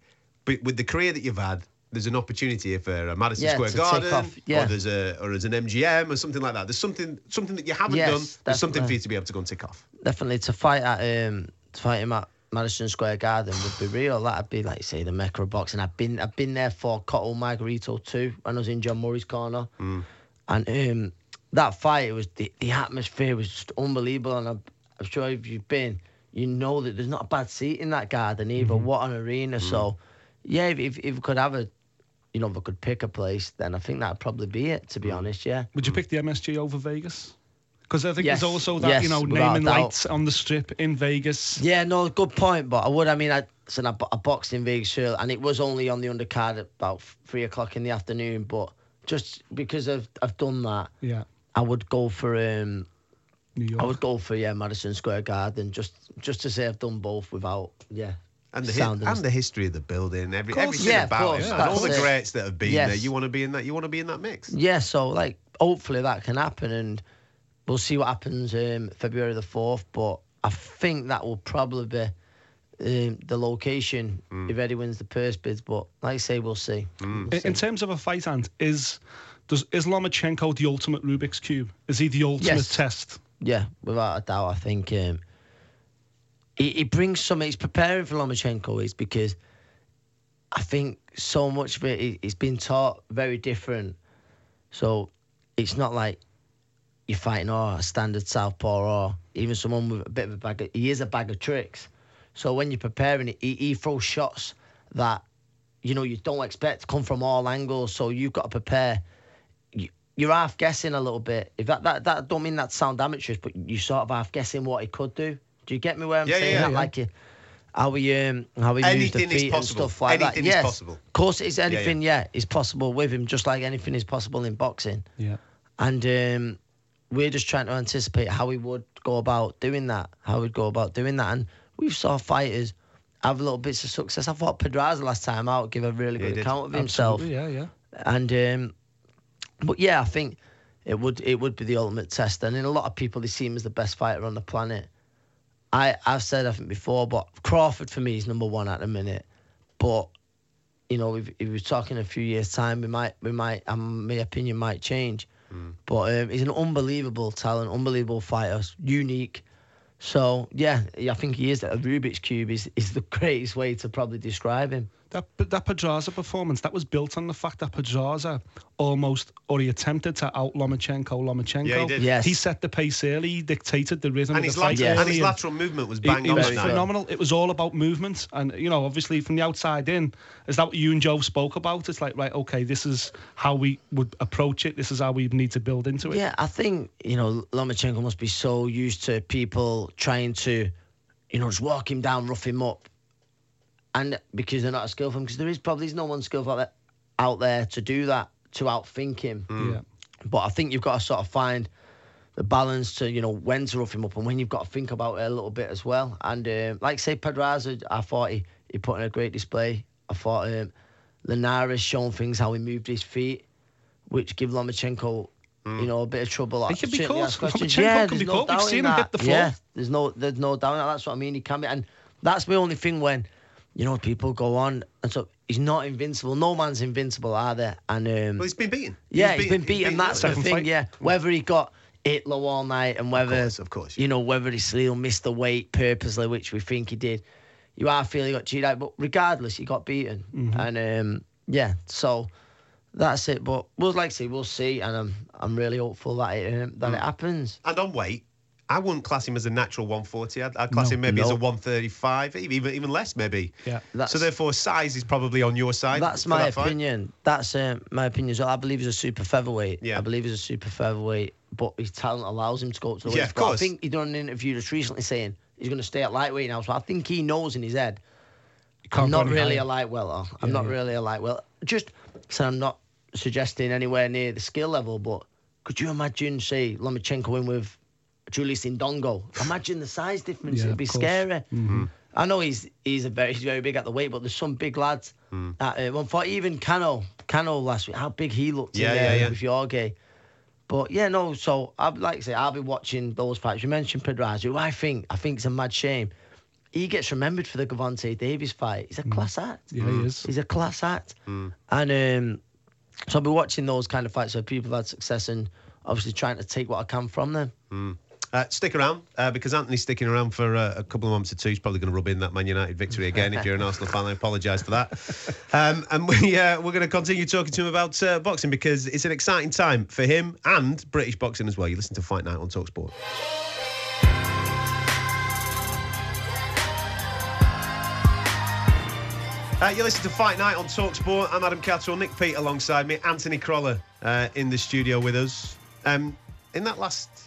but with the career that you've had. There's an opportunity here for a Madison Yeah, Square Garden, off, yeah. or there's a, or as an MGM, or something like that. There's something, something that you haven't Yes, done. There's something for you to be able to go and tick off. Definitely to fight at um to fight him at Madison Square Garden would be real. That'd be like say the Mecca of boxing. I've been I've been there for Cotto Margarito too when I was in John Murray's corner, Mm. and um that fight it was the, the atmosphere was just unbelievable. And I'm, I'm sure if you've been, you know that there's not a bad seat in that garden either. Mm-hmm. What an arena! Mm. So yeah, if, if if we could have a, you know, if we could pick a place, then I think that'd probably be it. To be Mm. honest, yeah. Would you pick the MSG over Vegas? Because I think Yes, there's also that, yes, you know, naming doubt. rights on the strip in Vegas. Yeah, no, good point. But I would. I mean, I so I, bo- I boxed in Vegas, early, and it was only on the undercard at about three o'clock in the afternoon. But just because I've I've done that, Yeah. I would go for um, New York. I would go for yeah, Madison Square Garden, just just to say I've done both without yeah. And the, hi- and the history of the building, every, Course, everything yeah, of about course, it, and all the that's it. greats that have been Yes. there. You want to be in that. You want to be in that mix. Yeah, so like hopefully that can happen, and we'll see what happens um, February the fourth. But I think that will probably be um, the location Mm. if Eddie wins the purse bids. But like I say, we'll see. In, in terms of a fight, hand is does is Lomachenko the ultimate Rubik's cube? Is he the ultimate Yes. test? Yeah, without a doubt, I think um, he, he brings some. He's preparing for Lomachenko is because I think so much of it he- he's been taught very different. So it's not like you're fighting or a standard southpaw or even someone with a bit of a bag. Of, he is a bag of tricks. So when you're preparing it, he, he throws shots that you know you don't expect to come from all angles. So you've got to prepare. You, you're half guessing a little bit. If that that that don't mean that sound amateurish, but you sort of half guessing what he could do. Do you get me where I'm Yeah, saying yeah, that? yeah. Like you, how we um how he moves the feet and stuff like Anything that. is Yes, possible. of course, it's yeah. anything. Yeah, is possible with him, just like anything is possible in boxing. Yeah. And um, we're just trying to anticipate how he would go about doing that. How he'd go about doing that. And we've saw fighters have little bits of success. I thought Pedraza last time out give a really Yeah, good account of himself. Absolutely, yeah, yeah. And um, but yeah, I think it would it would be the ultimate test. And in a lot of people, they see him as the best fighter on the planet. I I've said I think before, but Crawford for me is number one at the minute. But you know, if, if we're talking a few years time, we might we might um, my opinion might change. But um, he's an unbelievable talent, unbelievable fighter, unique. So yeah, I think he is. A Rubik's cube is is the greatest way to probably describe him. That but that Pedraza performance that was built on the fact that Pedraza almost or he attempted to out Lomachenko. Lomachenko. Yeah, he did. Yes. He set the pace early. He dictated the rhythm And of his, the fight. lateral, Yes. and his early, lateral movement was He, bang he on. was that night. phenomenal. It was all about movement, and you know, obviously from the outside in, is that what you and Joe spoke about? It's like, right, okay, this is how we would approach it. This is how we need to build into it. Yeah, I think you know Lomachenko must be so used to people trying to, you know, just walk him down, rough him up, and because they're not as skillful, because there is probably no one skillful out there, out there to do that to outthink him. Yeah. But I think you've got to sort of find the balance to you know when to rough him up and when you've got to think about it a little bit as well. And um, like say Pedraza, I thought he, he put in a great display. I thought um, Linares shown things how he moved his feet, which give Lomachenko. You know, a bit of trouble. He can be Certainly caught. questions. Lomachenko Yeah, can be there's no caught. We've seen in him hit that. the floor. Yeah, there's no, there's no doubt. That's what I mean. He can be, and that's my only thing when, you know, people go on and so he's not invincible. No man's invincible, are there? And um, Well, he's been beaten. yeah, he's been beaten. That's the thing. fight. Yeah, whether he got hit low all night and whether, course, of course, you know, whether he still missed the weight purposely, which we think he did. You are feeling got cheated out, but regardless, he got beaten. Mm-hmm. And um, yeah, so that's it. But we'll like I say, we'll see, and I'm I'm really hopeful that it um, Mm. that it happens. And on weight, I wouldn't class him as a natural 140. I'd, I'd class No. him maybe as a 135, even even less maybe. Yeah. That's, So therefore, size is probably on your side. That's my that fight. opinion. That's uh, my opinion. So I believe he's a super featherweight. Yeah. I believe he's a super featherweight, but his talent allows him to go up to the Yeah, weight. of But I think he done an interview just recently saying he's going to stay at lightweight now. So I think he knows in his head. can't I'm not really higher. a light welter. I'm Yeah, not yeah. really a light welter. Just so I'm not suggesting anywhere near the skill level, but could you imagine, say, Lomachenko in with Julius Indongo? Imagine the size difference. Yeah, It'd of be course. scary. Mm-hmm. I know he's he's a very he's very big at the weight, but there's some big lads. Mm. At, uh, one fight, even Cano, Cano last week, how big he looked Yeah, in yeah, there yeah. with Jorge. But yeah, no. So I'd like to say I'll be watching those fights. You mentioned Pedraza, who I think I think it's a mad shame. He gets remembered for the Gervonta Davis fight. He's a mm. class act. Yeah, he mm. is. He's a class act. And um, so I'll be watching those kind of fights where people have had success and obviously trying to take what I can from them. Uh, stick around uh, because Anthony's sticking around for uh, a couple of months or two. He's probably going to rub in that Man United victory again. if you're an Arsenal fan, I apologise for that. Um, and we uh, we're going to continue talking to him about uh, boxing because it's an exciting time for him and British boxing as well. You listen to Fight Night on Talksport. Uh, you listen to Fight Night on Talksport. I'm Adam Catterall, Nick Peet alongside me, Anthony Crolla uh, in the studio with us. Um, in that last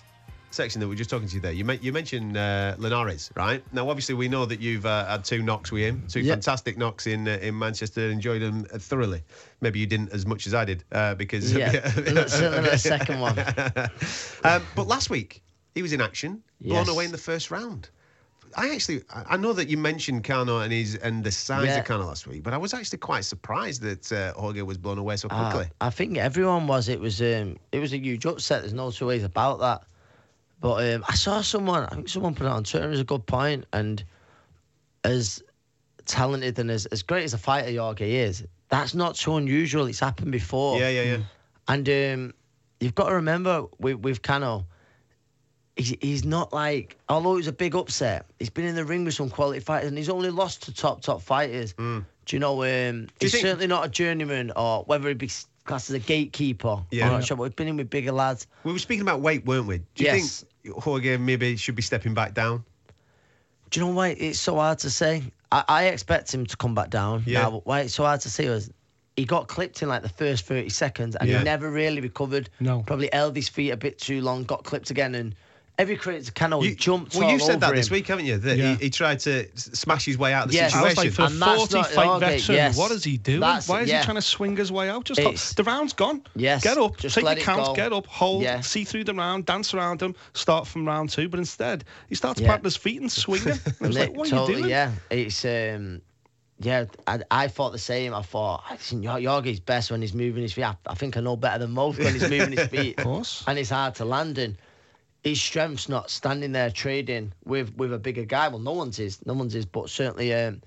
section that we are just talking to you there, you, men- you mentioned uh, Linares, right? Now, obviously, we know that you've uh, had two knocks with him, two Yeah. fantastic knocks in uh, in Manchester. Enjoyed them uh, thoroughly. Maybe you didn't as much as I did uh, because Yeah, not- certainly not the second one. um, but last week he was in action, blown Yes. away in the first round. I actually, I know that you mentioned Cano and his and the size Yeah. of Cano last week, but I was actually quite surprised that uh, Jorge was blown away so Uh, quickly. I think everyone was. It was um, it was a huge upset. There's no two ways about that. But um, I saw someone. I think someone put it on Twitter. It was a good point, and as talented and as, as great as a fighter Jorge is, that's not so unusual. It's happened before. yeah, yeah, yeah. And um, you've got to remember with with Cano, he's, he's not like although it was a big upset, he's been in the ring with some quality fighters and he's only lost to top top fighters. Do you know? Um, he's think- certainly not a journeyman or whether he be classed as a gatekeeper. Yeah. I'm not sure, but we've been in with bigger lads. We were speaking about weight, weren't we? Do you Yes. think Jorge maybe should be stepping back down? Do you know why it's so hard to say? I, I expect him to come back down. Yeah. Now, but why it's so hard to say was he got clipped in like the first 30 seconds and Yeah. he never really recovered. No. Probably held his feet a bit too long, got clipped again, and every critic kind of You, jumped well, all you said that over this week, haven't you? That Yeah. he, he tried to smash his way out of the Yes. Situation. like, for And that's 40 not fight Jorge, veteran, yes. what is he doing? That's- Why is yeah. he trying to swing his way out? Just It's- the round's gone. Yes, Get up, just take let your count, go. get up, hold, Yeah. see through the round, dance around him, start from round two. But instead, he starts Yeah. planting his feet and swinging. I was like, Nick, what are you doing? Yeah, it's um, yeah. I, I thought the same. I thought I think Yor- best when he's moving his feet. I, I think I know better than most when he's moving his feet. Of course. and it's hard to land in. His strength's not standing there trading with with a bigger guy. Well, no one's is, no one's is, but certainly um,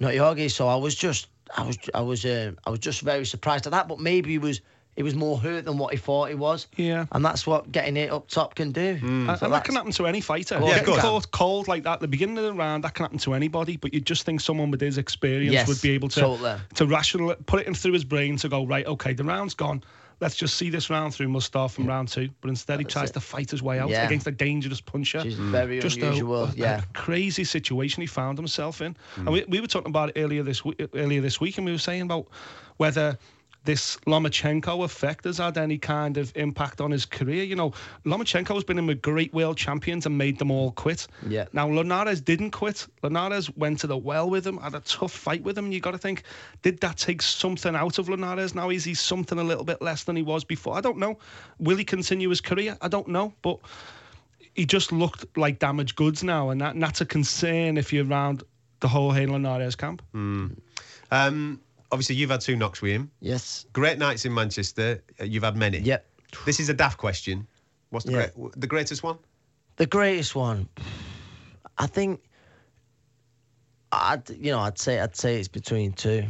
not Yorgi. So I was just, I was, I was, um, I was just very surprised at that. But maybe he was, he was more hurt than what he thought he was. Yeah. and that's what getting it up top can do. And, So and that can happen to any fighter. course Yeah, it can. caught cold like that at the beginning of the round, that can happen to anybody. But you just think someone with his experience Yes, would be able to totally. to rational put it in through his brain to go right. Okay, the round's gone. Let's just see this round through. Must start from round two. But instead, he tries it. to fight his way out Yeah. against a dangerous puncher. Which very just a- unusual, a, yeah. a crazy situation he found himself in. And hmm. we, we were talking about it earlier this week, earlier this week, and we were saying about whether this Lomachenko effect has had any kind of impact on his career. You know, Lomachenko has been in with great world champions and made them all quit. Yeah. Now Linares didn't quit. Linares went to the well with him, had a tough fight with him. And you got to think, did that take something out of Linares? Now is he something a little bit less than he was before? I don't know. Will he continue his career? I don't know, but he just looked like damaged goods now, and, that, and that's a concern if you're around the whole Hayden Linares camp. Um, obviously, you've had two knocks with him. Yes. Great nights in Manchester. Uh, You've had many. Yep. This is a daft question. What's the Yeah. great, the greatest one? The greatest one, I think. I'd you know I'd say I'd say it's between two,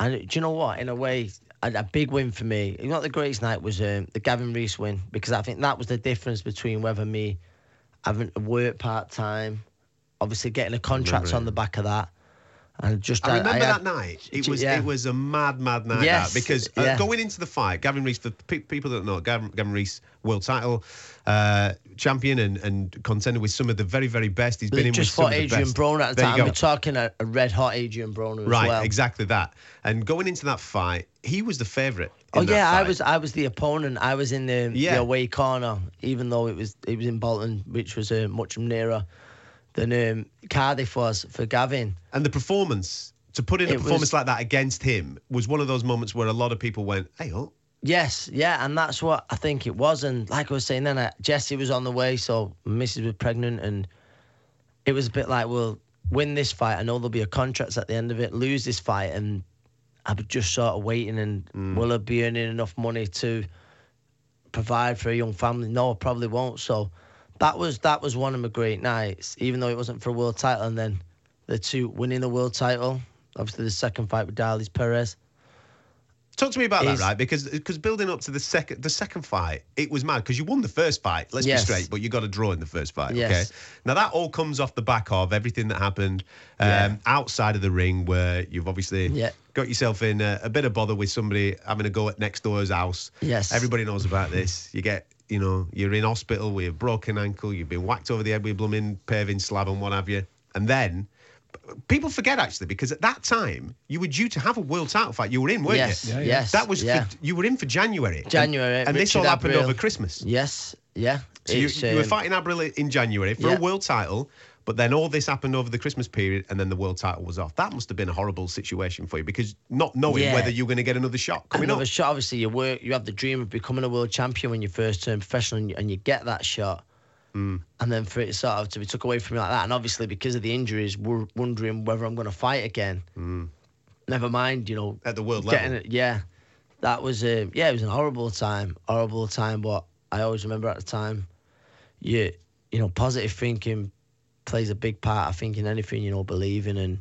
and do you know what? In a way, a, a big win for me. You know, the greatest night was um, the Gavin Rees win because I think that was the difference between whether me having to work part time, obviously getting a contract on the back of that, and just I remember had- that night. It was yeah. it was a mad, mad night. Yes, that, because uh, yeah. going into the fight, Gavin Rees, for pe- people that know, Gavin, Gavin Rees, world title uh, champion and, and contender with some of the very, very best. He's been in just with fought Adrian. Broner at the There time. We're talking a, a red hot Adrian Broner as Right, well. exactly that. And going into that fight, he was the favourite. Oh yeah, I was I was the opponent. I was in the, Yeah. the away corner, even though it was it was in Bolton, which was uh, much nearer than um, Cardiff was for Gavin. And the performance, to put in a It performance was- like that against him, was one of those moments where a lot of people went, hey, oh, Yes, yeah, and that's what I think it was. And like I was saying then, uh, Jessie was on the way, so Mrs. was pregnant, and it was a bit like, well, win this fight. I know there'll be a contract at the end of it. Lose this fight, and I was just sort of waiting, and Mm. will I be earning enough money to provide for a young family? No, I probably won't. So that was that was one of my great nights, even though it wasn't for a world title. And then the two winning the world title, obviously the second fight with Darleys Perez. Talk to me about Is- that, right? Because because building up to the second the second fight, it was mad because you won the first fight. Let's Yes. be straight, but you got a draw in the first fight. Yes. Okay. Now that all comes off the back of everything that happened um, Yeah. outside of the ring, where you've obviously Yeah. got yourself in a, a bit of bother with somebody having a go at next door's house. Yes. Everybody knows about this. You get. You know, you're in hospital with a broken ankle, you've been whacked over the head with a blooming paving slab and what have you. And then people forget actually because at that time you were due to have a world title fight. You were in, weren't Yes, you? Yeah, yeah. yes, That was yeah. for, you were in for January. January, and, this all happened Abril. over Christmas. Yes, yeah. So you, you were um, fighting Abril in January for yeah. a world title, but then all this happened over the Christmas period, and then the world title was off. That must have been a horrible situation for you because not knowing Yeah. whether you're going to get another shot coming another up. shot. Obviously, you work. You have the dream of becoming a world champion when you first turn professional, and you, and you get that shot. Mm. And then for it sort of to be took away from you like that, and obviously because of the injuries, we're wondering whether I'm going to fight again. Never mind, you know, Mm. At the world level. it. Yeah, that was a yeah, it was an horrible time, horrible time. But I always remember at the time, you you know, positive thinking plays a big part. I think in anything you know, believing and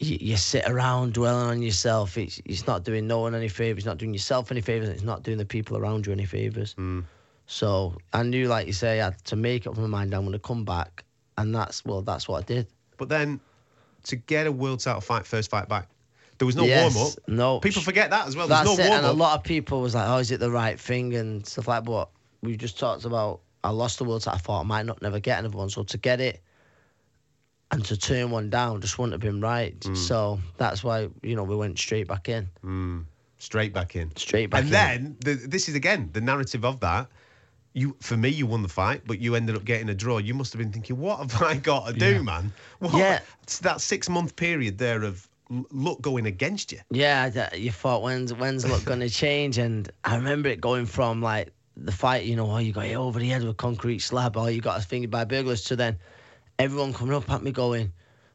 you, you sit around dwelling on yourself. It's it's not doing no one any favors. It's not doing yourself any favors. It's not doing the people around you any favors. Hmm. So I knew, like you say, I had to make up my mind. I'm going to come back, and that's well, that's what I did. But then to get a world title fight, first fight back, There was no Yes, warm up. No, People forget that as well. That's There's no it. warm up. And a lot of people was like, "Oh, is it the right thing?" and stuff like. But we just talked about. I lost the world title. I thought I might not never get another one. So to get it and to turn one down just wouldn't have been right. Mm. So that's why you know we went straight back in. Straight back in. Straight back and in. then the, this is again the narrative of that. You, for me, you won the fight, but you ended up getting a draw. You must have been thinking, "What have I got to do, Yeah. man?" What? Yeah. It's that six month period there of luck going against you. Yeah, you thought when's when's luck gonna change? And I remember it going from like the fight, you know, oh you got hit over the head with a concrete slab, or you got fingered by burglars, to then everyone coming up at me going,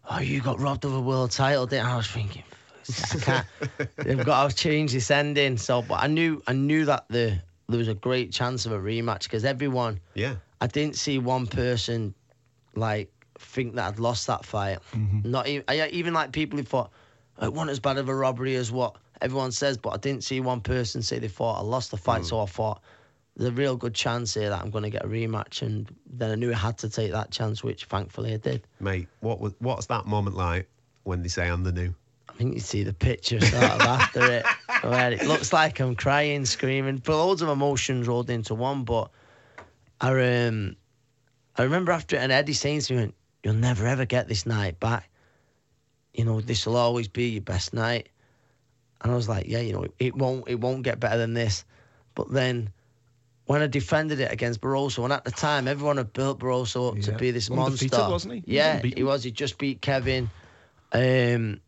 oh you got robbed of a world title. didn't you?" I was thinking, I can't. They've got to change this ending. So, but I knew I knew that the there was a great chance of a rematch because everyone. Yeah. I didn't see one person like think that I'd lost that fight. Mm-hmm. Not even I, even like people who thought it wasn't as bad of a robbery as what everyone says, but I didn't see one person say they thought I lost the fight. Mm. So I thought there's a real good chance here that I'm going to get a rematch, and then I knew I had to take that chance, which thankfully I did. Mate, what was what's that moment like when they say I'm the new? I think you see the picture sort of after it, where it looks like I'm crying, screaming, but loads of emotions rolled into one. But I um, I remember after it, and Eddie saying to me, "You'll never ever get this night back. You know, this will always be your best night." And I was like, "Yeah, you know, it, it won't, it won't get better than this." But then. When I defended it against Barroso, and at the time everyone had built Barroso up to be this Undefeated, monster, wasn't he? He Yeah, unbeaten. he was. He just beat Kevin. Um,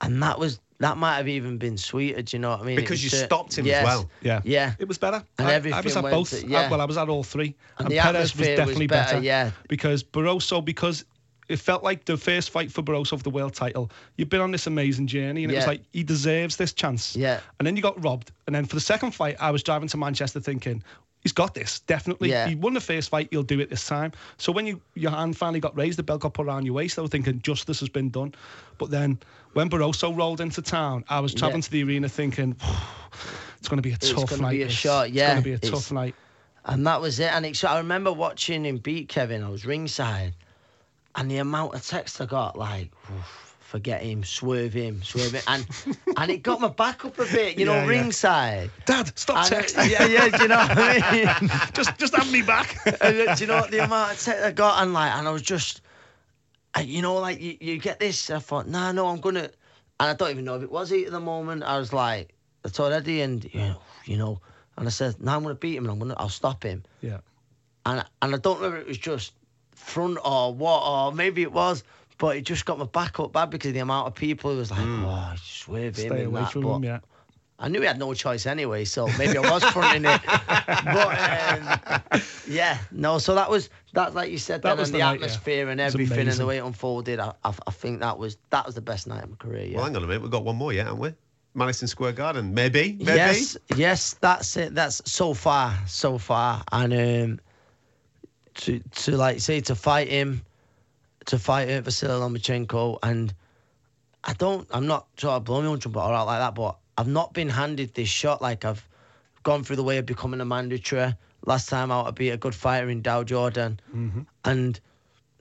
and that was that might have even been sweeter. Do you know what I mean? Because you ju- stopped him as well. Yeah. Yeah. It was better. And I, I was at both. to- I- well, I was at all three. And the Perez atmosphere was was definitely better, better. yeah. Because Barroso, because it felt like the first fight for Barroso for the world title. You've been on this amazing journey, and it was like he deserves this chance. Yeah. And then you got robbed. And then for the second fight, I was driving to Manchester thinking. He's got this, definitely. Yeah. He won the first fight, he'll do it this time. So when you your hand finally got raised, the belt got put around your waist, I was thinking justice has been done. But then when Barroso rolled into town, I was travelling Yeah. to the arena thinking, it's going to be a It's tough gonna night. be a shot, It's going to be a It's- tough night. And that was it. And I remember watching him beat Kevin. I was ringside, and the amount of text I got, like, "Oof, forget him, swerve him, swerve him, and and it got my back up a bit, you know, Yeah, ringside. Dad, stop And, uh, texting. yeah, yeah, do you know what I mean? just, just have me back. and, uh, do you know what the amount of text I got? And like, and I was just, you know, like you, you get this. I thought, nah, no, I'm gonna, and I don't even know if it was it at the moment. I was like, I told Eddie, and you know, you know, and I said, no, I'm gonna beat him, and I'm gonna, I'll stop him. Yeah. And and I don't know if it was just front or what, or maybe it was. But it just got my back up bad because of the amount of people who was like, oh, swerve him Stay and away that. from but him, yeah. I knew he had no choice anyway, so maybe I was fronting it. But um, yeah, no. So that was that, like you said, That then, was and the the, night, yeah. atmosphere and everything, and the way it unfolded. I, I, I think that was that was the best night of my career. Yeah. Well, hang on a minute. We've got one more yet, haven't we? Madison Square Garden. Maybe. Maybe. Yes, yes, that's it. That's so far, so far, and um, to to like say to fight him, to fight uh, Vasily Lomachenko, and I don't, I'm not sort of blowing my own trumpet or out like that, but I've not been handed this shot. Like I've gone through the way of becoming a mandatory. Last time out, I beat a good fighter in Daud Yordan, mm-hmm. and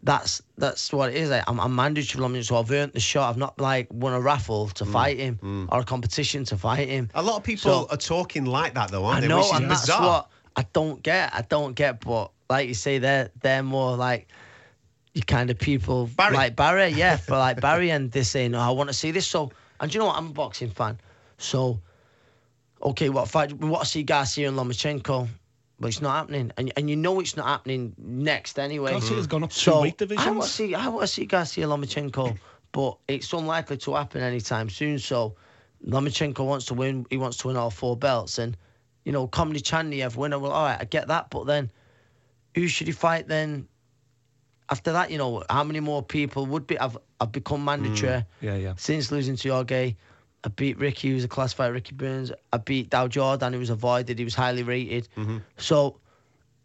that's that's what it is. Like, I'm, I'm mandatory, Lomachenko, so I've earned the shot. I've not like won a raffle to mm, fight him mm. or a competition to fight him. A lot of people So- are talking like that, though, aren't I they? Which is and that's bizarre. what I don't get. I don't get, but like you say, they're they're more like you kind of people Barry. like Barry, yeah, for like Barry, and they're saying, "Oh, I want to see this." So, and you know what? I'm a boxing fan, so okay, what fight? We want to see Garcia and Lomachenko, but it's not happening, and and you know it's not happening next anyway. Garcia's mm-hmm. gone up two so weight I want to see, I want to see Garcia Lomachenko, but it's unlikely to happen anytime soon. So Lomachenko wants to win. He wants to win all four belts, and you know, Comedy Chaniev winner. Well, all right, I get that, but then who should he fight then? After that, you know, how many more people would be? I've I've become mandatory mm, Yeah, yeah. since losing to Jorge. I beat Ricky, who was a class fighter, Ricky Burns. I beat Daud Yordan, who was avoided. He was highly rated. Mm-hmm. So,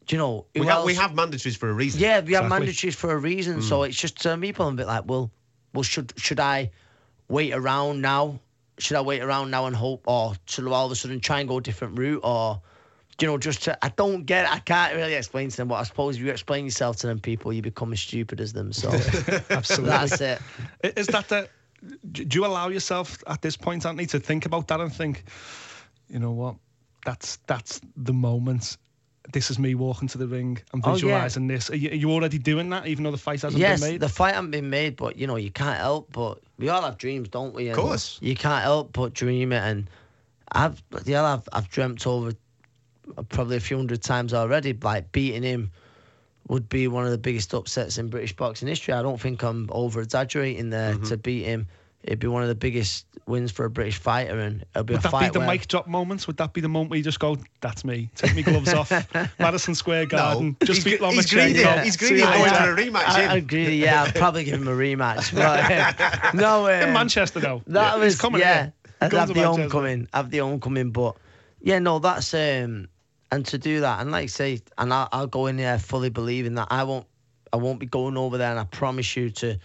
do you know, We have, we have mandatories for a reason. yeah, we have Exactly. mandatories for a reason. Mm. So it's just some people a bit like, well, well, should should I wait around now? Should I wait around now and hope, or should I all of a sudden try and go a different route, or you know, just to, I don't get, it. I can't really explain to them. But I suppose if you explain yourself to them people, you become as stupid as them. So Absolutely. that's it. Is that the do do you allow yourself at this point, Anthony, to think about that and think, you know what, that's that's the moment. This is me walking to the ring. I'm Oh, yeah. visualizing this. Are you, are you already doing that, even though the fight hasn't yes, been made? the fight hasn't been made, but you know you can't help. But we all have dreams, don't we? Of course. You can't help but dream it, and I've yeah, I've I've dreamt over probably a few hundred times already. Like beating him would be one of the biggest upsets in British boxing history. I don't think I'm over exaggerating there Mm-hmm. to beat him. It'd be one of the biggest wins for a British fighter, and it'll be Would a that be fight the where- mic drop moments? Would that be the moment where you just go, "That's me"? Take me gloves off, Madison Square Garden. just he's beat he's Lomachenko. greedy. Yeah. He's greedy you going for a rematch. I, agree. Yeah, I'd probably give him a rematch. But, uh, no, in um, Manchester though. That He's was coming. yeah. I'd have the Manchester. homecoming. Have the homecoming, but yeah, no, that's um, and to do that, and like I say, and I'll, I'll go in there fully believing that I won't, I won't be going over there, and I promise you to,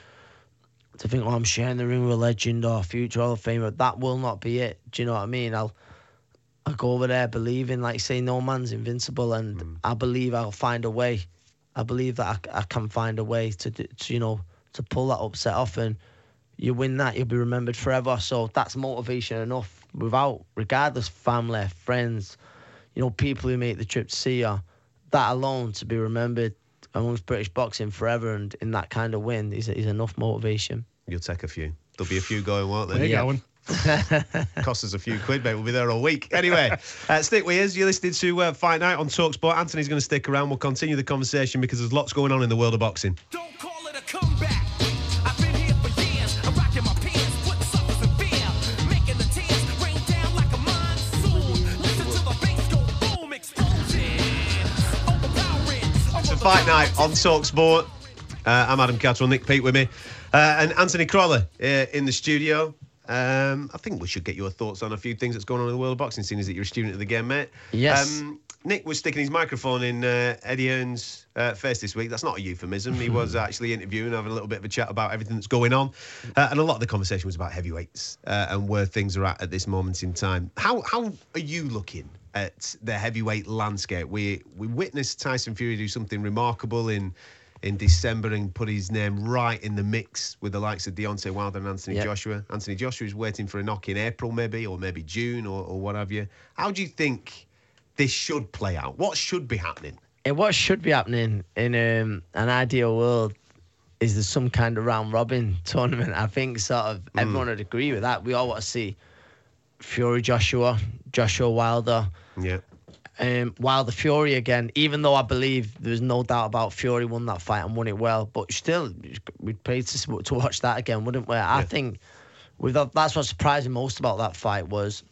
to think, oh, I'm sharing the ring with a legend or future Hall of Famer. That will not be it. Do you know what I mean? I'll. I go over there believing, like say, no man's invincible, and Mm. I believe I'll find a way. I believe that I, I can find a way to, to, you know, to pull that upset off, and you win that, you'll be remembered forever. So that's motivation enough. Without, regardless, family, friends, you know, people who make the trip to see you, that alone to be remembered amongst British boxing forever and in that kind of win is, is enough motivation. You'll take a few. There'll be a few going, won't there? There you Yeah. going. Cost us a few quid, mate. We'll be there all week. Anyway, uh, stick with us. You're listening to uh, Fight Night on Talksport. Anthony's going to stick around. We'll continue the conversation because there's lots going on in the world of boxing. Don't call it a comeback. Fight Night on Talksport. Uh, I'm Adam Catterall, Nick Peet with me, uh, and Anthony Crolla uh, in the studio. Um, I think we should get your thoughts on a few things that's going on in the world of boxing, seeing as that you're a student of the game, mate. Yes. Um, Nick was sticking his microphone in uh, Eddie Hearn's uh, face this week. That's not a euphemism. He was actually interviewing, having a little bit of a chat about everything that's going on. Uh, and a lot of the conversation was about heavyweights uh, and where things are at at this moment in time. How, how are you looking at the heavyweight landscape? We, we witnessed Tyson Fury do something remarkable in in December and put his name right in the mix with the likes of Deontay Wilder and Anthony Yep. Joshua. Anthony Joshua is waiting for a knock in April, maybe, or maybe June, or, or what have you. How do you think this should play out? What should be happening? And what should be happening in um, an ideal world is there's some kind of round robin tournament. I think sort of everyone would agree with that. We all want to see Fury Joshua, Joshua Wilder, Yeah. um, Wilder Fury again. Even though I believe there's no doubt about Fury won that fight and won it well, but still we'd pay to to watch that again, wouldn't we? I think with that's what surprised me most about that fight was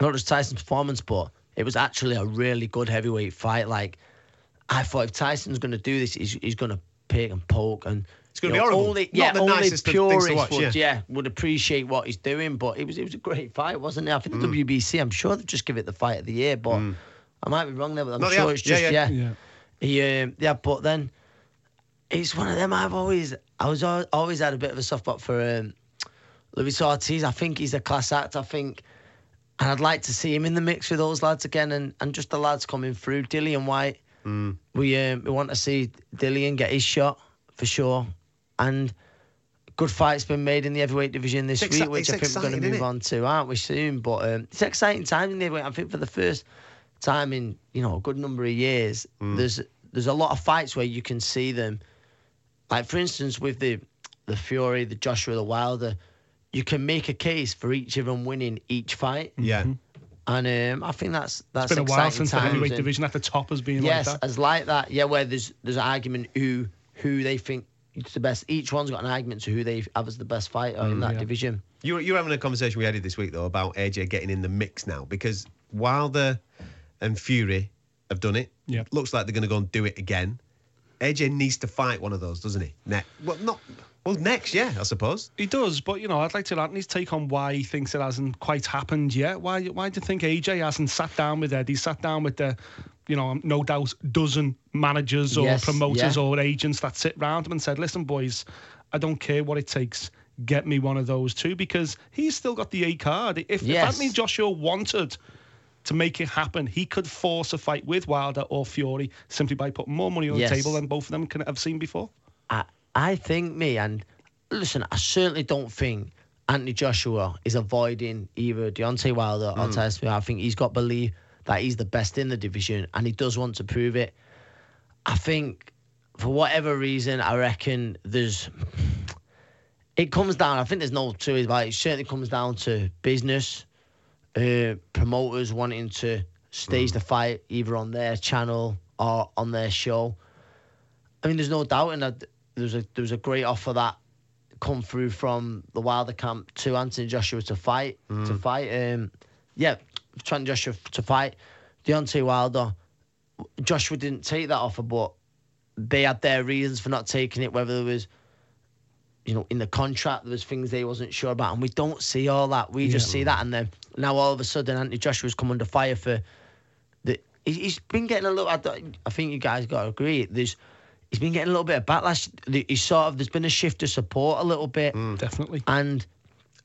not just Tyson's performance, but it was actually a really good heavyweight fight. Like I thought, if Tyson's going to do this, he's, he's going to pick and poke and. It's gonna you be know, horrible. Only, Not yeah, the only nicest of to purists watch, would, yeah. would appreciate what he's doing. But it was it was a great fight, wasn't it? I think Mm. the WBC, I'm sure they've just give it the fight of the year, but I might be wrong there. But I'm No, sure have. it's Yeah, just yeah. yeah, He, um, yeah, but then it's one of them. I've always, I was al- always had a bit of a soft spot for um, Luis Ortiz. I think he's a class act. I think, and I'd like to see him in the mix with those lads again, and, and just the lads coming through. Dillian Whyte, we um, we want to see Dillian get his shot for sure, and good fight's been made in the heavyweight division this It's exci- week, which I think we're going to move on to, aren't we soon? But um, it's exciting time in the heavyweight. I think for the first time in you know a good number of years, Mm. there's there's a lot of fights where you can see them. Like for instance, with the the Fury, the Joshua, the Wilder, you can make a case for each of them winning each fight, Yeah. and um, I think that's that's It's been a while exciting since the heavyweight division at the top has been yes, like that. as like that. Yeah, where there's there's an argument who who they think is the best. Each one's got an argument to who they have as the best fighter mm, in that yeah. division. You're, you're having a conversation we had this week, though, about AJ getting in the mix now because Wilder and Fury have done it. Yeah. Looks like they're going to go and do it again. AJ needs to fight one of those, doesn't he? Next. Well, not. Well, next, yeah, I suppose. He does, but you know, I'd like to Anthony's take on why he thinks it hasn't quite happened yet. Why? Why do you think AJ hasn't sat down with Eddie? Sat down with the, you know, no doubt dozen managers or Yes, promoters yeah. or agents that sit round him and said, "Listen, boys, I don't care what it takes. Get me one of those two because he's still got the A card. If, if Yes. Anthony Joshua wanted." To make it happen, he could force a fight with Wilder or Fury simply by putting more money on Yes. the table than both of them can have seen before. I I think me and listen, I certainly don't think Anthony Joshua is avoiding either Deontay Wilder or Mm. Tyson I think he's got to believe that he's the best in the division and he does want to prove it. I think for whatever reason, I reckon there's. It comes down. I think there's no two ways about it. It certainly comes down to business, uh, promoters wanting to stage the fight either on their channel or on their show. I mean, there's no doubt in that there was a there was a great offer that come through from the Wilder camp to Anthony Joshua to fight to fight. Um, yeah, Anthony Joshua to fight Deontay Wilder. Joshua didn't take that offer, but they had their reasons for not taking it. Whether there was, you know, in the contract there was things they wasn't sure about, and we don't see all that. We just see that, and then now all of a sudden Anthony Joshua's come under fire for the. he- He's been getting a little. I, I think you guys got to agree. There's. He's been getting a little bit of backlash. He's sort of. There's been a shift of support a little bit, mm. Definitely. and.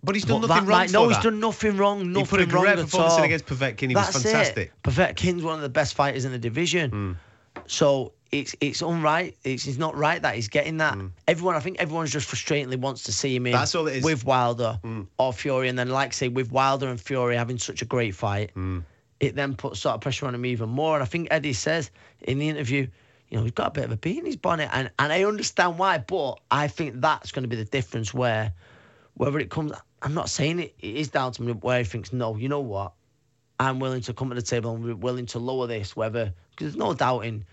But he's done but nothing that wrong for No, that. he's done nothing wrong. Nothing He put a wrong great at performance all. against Povetkin. He was That's fantastic. It. Povetkin's one of the best fighters in the division. Hmm. So it's it's unright. It's, it's not right that he's getting that. Hmm. Everyone, I think everyone's just frustratingly wants to see him in. That's all it is. With Wilder or Fury, and then like I say, with Wilder and Fury having such a great fight, Hmm. it then puts sort of pressure on him even more. And I think Eddie says in the interview, you know, he's got a bit of a bee in his bonnet, and and I understand why, but I think that's going to be the difference where whether it comes. I'm not saying it, it is down to me where he thinks, no, you know what, I'm willing to come to the table and we're willing to lower this. Whether because there's no doubting,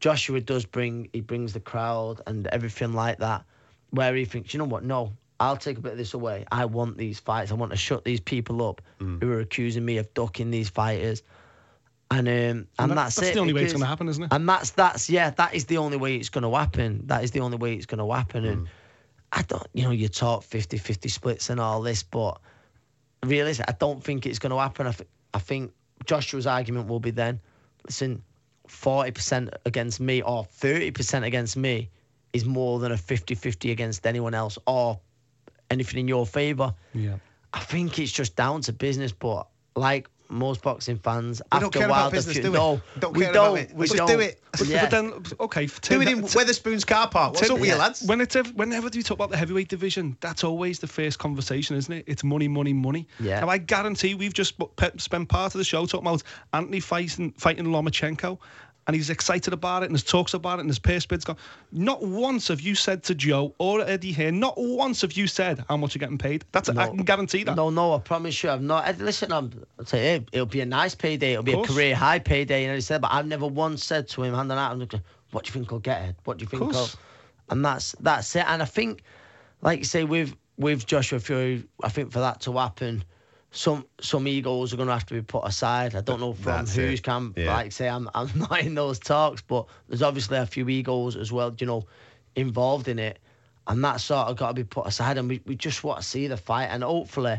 Joshua does bring he brings the crowd and everything like that. Where he thinks, you know what, no, I'll take a bit of this away. I want these fights. I want to shut these people up who are accusing me of ducking these fighters. And um, and, And that- that's, that's it. the only way it's gonna happen, isn't it? And that's that's yeah, that is the only way it's going to happen. That is the only way it's going to happen. And I don't, you know, you talk 50-50 splits and all this, but realistically, I don't think it's going to happen. I, th- I think Joshua's argument will be then, listen, forty percent against me or thirty percent against me is more than a 50-50 against anyone else or anything in your favour. Yeah. I think it's just down to business, but like most boxing fans, We after don't care Wilder about business, feud- do we? no, Don't we care don't. about it. We don't. do it. But, Yeah. but then, okay, Do it in Wetherspoon's car park. What's up with you, lads? When it's ev- whenever we talk about the heavyweight division, that's always the first conversation, isn't it? It's money, money, money. Yeah. Now I guarantee we've just spent part of the show talking about Anthony fighting fighting Lomachenko, and he's excited about it, and there's talks about it, and there's purse bids gone. Not once have you said to Joe or Eddie here, not once have you said how much you're getting paid. That's I can guarantee that. No, no, I promise you, I've not. Listen, I'm, I'll say hey, it'll be a nice payday. It'll be a career high payday. And he said, but I've never once said to him, handing out, I'm looking, what do you think I'll get, Ed? What do you think I'll? And that's that's it. And I think, like you say, with with Joshua Fury, I think for that to happen, some some egos are going to have to be put aside. I don't know from That's whose it. camp. Yeah. Like say, I'm I'm not in those talks, but there's obviously a few egos as well, you know, involved in it, and that sort of got to be put aside. And we, we just want to see the fight, and hopefully.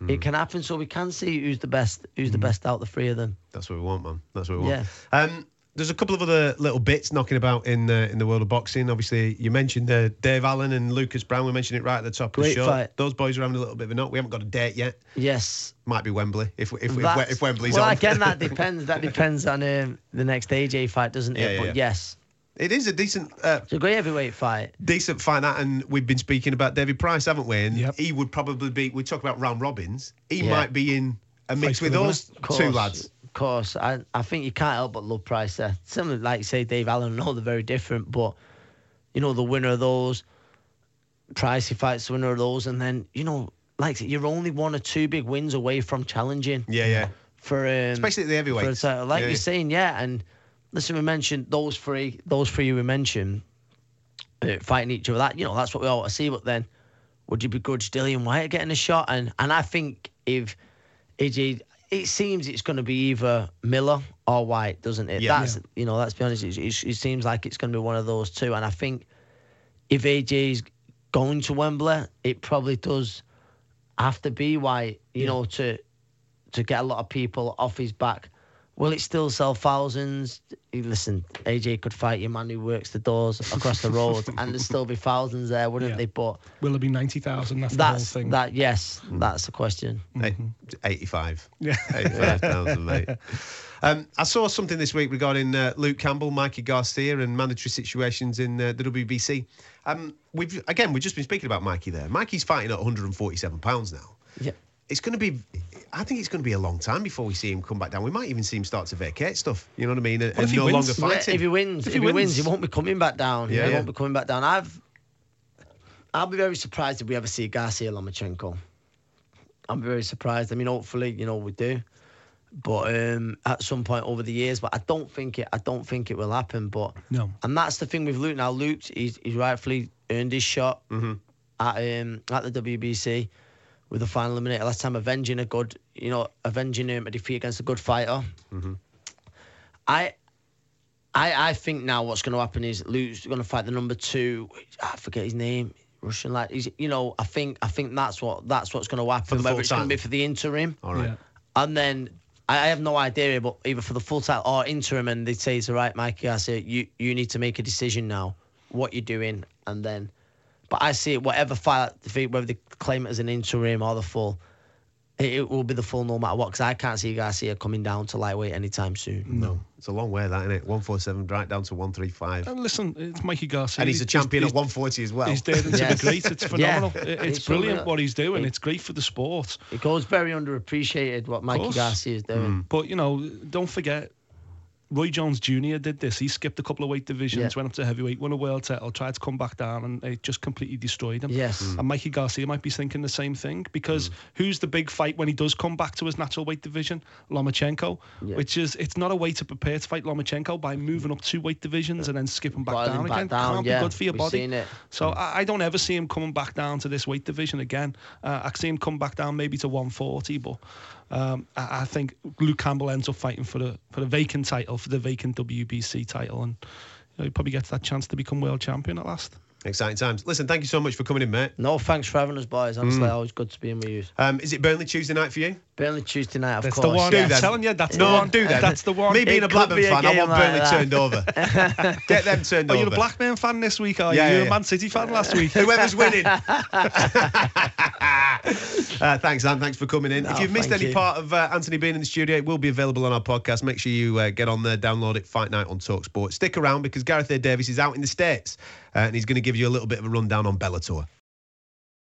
Hmm. It can happen, so we can see who's the best. Who's the best out of the three of them? That's what we want, man. That's what we want. Yeah. Um, there's a couple of other little bits knocking about in the in the world of boxing. Obviously, you mentioned uh, Dave Allen and Lucas Browne. We mentioned it right at the top of Great the show. fight. Those boys are having a little bit of a knock. We haven't got a date yet. Yes. Might be Wembley if if, if, That's- if Wembley's well, on. again, that depends. That depends on um, the next AJ fight, doesn't it? Yeah, yeah, but yeah. yes, it is a decent uh, it's a great heavyweight fight. decent fight that, and we've been speaking about David Price, haven't we? And Yep. he would probably be. We talk about round robins. He Yeah. might be in a mix for with those two lads. Of course, I, I think you can't help but love Price there. Similar, like you say, Dave Allen. Know they're very different, but you know the winner of those, Price he fights the winner of those, and then you know, like you're only one or two big wins away from challenging. Yeah, yeah. for um, Especially the for a heavyweights. title. Like Yeah, you're yeah. saying, yeah. And listen, we mentioned those three, those three we mentioned uh, fighting each other. That you know, that's what we all want to see. But then, would you begrudge Dillian Whyte getting a shot? And and I think if AJ, it seems it's going to be either Miller or Whyte, doesn't it? Yeah. that's you know, let's be honest. It, it, it seems like it's going to be one of those two. And I think if AJ's going to Wembley, it probably does have to be Whyte. You know, to to get a lot of people off his back Will it still sell thousands? Listen, AJ could fight your man who works the doors across the road, and there'd still be thousands there, wouldn't Yeah. they? But Will it be ninety thousand? That's, that's the whole thing. that. Yes, that's the question. Eight- 85. Yeah. 85,000, mate. Um, I saw something this week regarding uh, Luke Campbell, Mikey Garcia, and mandatory situations in uh, the WBC. Um, we've again, we've just been speaking about Mikey there. Mikey's fighting at 147 pounds now. Yeah. It's going to be, I think it's going to be a long time before we see him come back down. We might even see him start to vacate stuff. You know what I mean? And, if and he no wins? longer Yeah, fighting. If he wins, if, he, wins, he won't be coming back down. Yeah, he yeah. won't be coming back down. I've, I'll be very surprised if we ever see Garcia Lomachenko. I'm very surprised. I mean, hopefully, you know, we do, but um, at some point over the years. But I don't think it. I don't think it will happen. But No. and that's the thing with Luke. Now, Luke, he's, he's rightfully earned his shot at um, at the WBC with the final eliminator last time, avenging a good, you know, avenging um, a defeat against a good fighter. I, I, I think now what's going to happen is Luke's going to fight the number two. I forget his name. Russian lad. He's, you know, I think I think that's what that's what's going to happen. Whether it's going to be for the interim, All right. Yeah. and then I, I have no idea, but either for the full title or interim, and they say it's all right, Mikey. I say you you need to make a decision now, what you're doing, and then. But I see it, whatever fight, whether they claim it as an interim or the full, it, it will be the full no matter what. Because I can't see Garcia coming down to lightweight anytime soon. No, it's a long way, that, isn't it? 147 right down to 135. And listen, it's Mikey Garcia. And he's a champion at 140 as well. He's daring to Yes. be great. It's Yeah. phenomenal. It- It's It's brilliant something what he's doing. it- It's great for the sport. It goes very underappreciated what Mikey. Garcia is doing. Mm. But you know, don't forget, Roy Jones Jr. did this. He skipped a couple of weight divisions, Yeah. went up to heavyweight, won a world title, tried to come back down, and it just completely destroyed him. Yes. And Mikey Garcia might be thinking the same thing because Mm. who's the big fight when he does come back to his natural weight division? Lomachenko, Yeah. which is it's not a way to prepare to fight Lomachenko by moving up two weight divisions and then skipping back Boiling down back again. down, Can't yeah. be good for your We've body. seen it. So I, I don't ever see him coming back down to this weight division again. Uh, I see him come back down maybe to 140, but um, I, I think Luke Campbell ends up fighting for the for the vacant title, for the vacant WBC title, and you know, he probably gets that chance to become world champion at last. Exciting times. Listen, thank you so much for coming in, mate. No, thanks for having us, boys. Honestly, always good to be in with you. Um, is it Burnley Tuesday night for you? Burnley Tuesday night, of That's course. the one. yeah. I'm telling you, that's no, the one. do that. That's the one. Me being It a could Blackburn be a fan, I want like Burnley that. turned over. Get them turned Oh, over. Are you're a Blackburn fan this week, are you? Yeah, you're yeah, a Man City fan last week. Whoever's winning. uh, thanks, Dan. Thanks for coming in. if you've missed any you. part of uh, Anthony being in the studio, it will be available on our podcast. Make sure you uh, get on there, download it, Fight Night on Talksport. Stick around because Gareth A. Davis is out in the States Uh, and he's going to give you a little bit of a rundown on Bellator.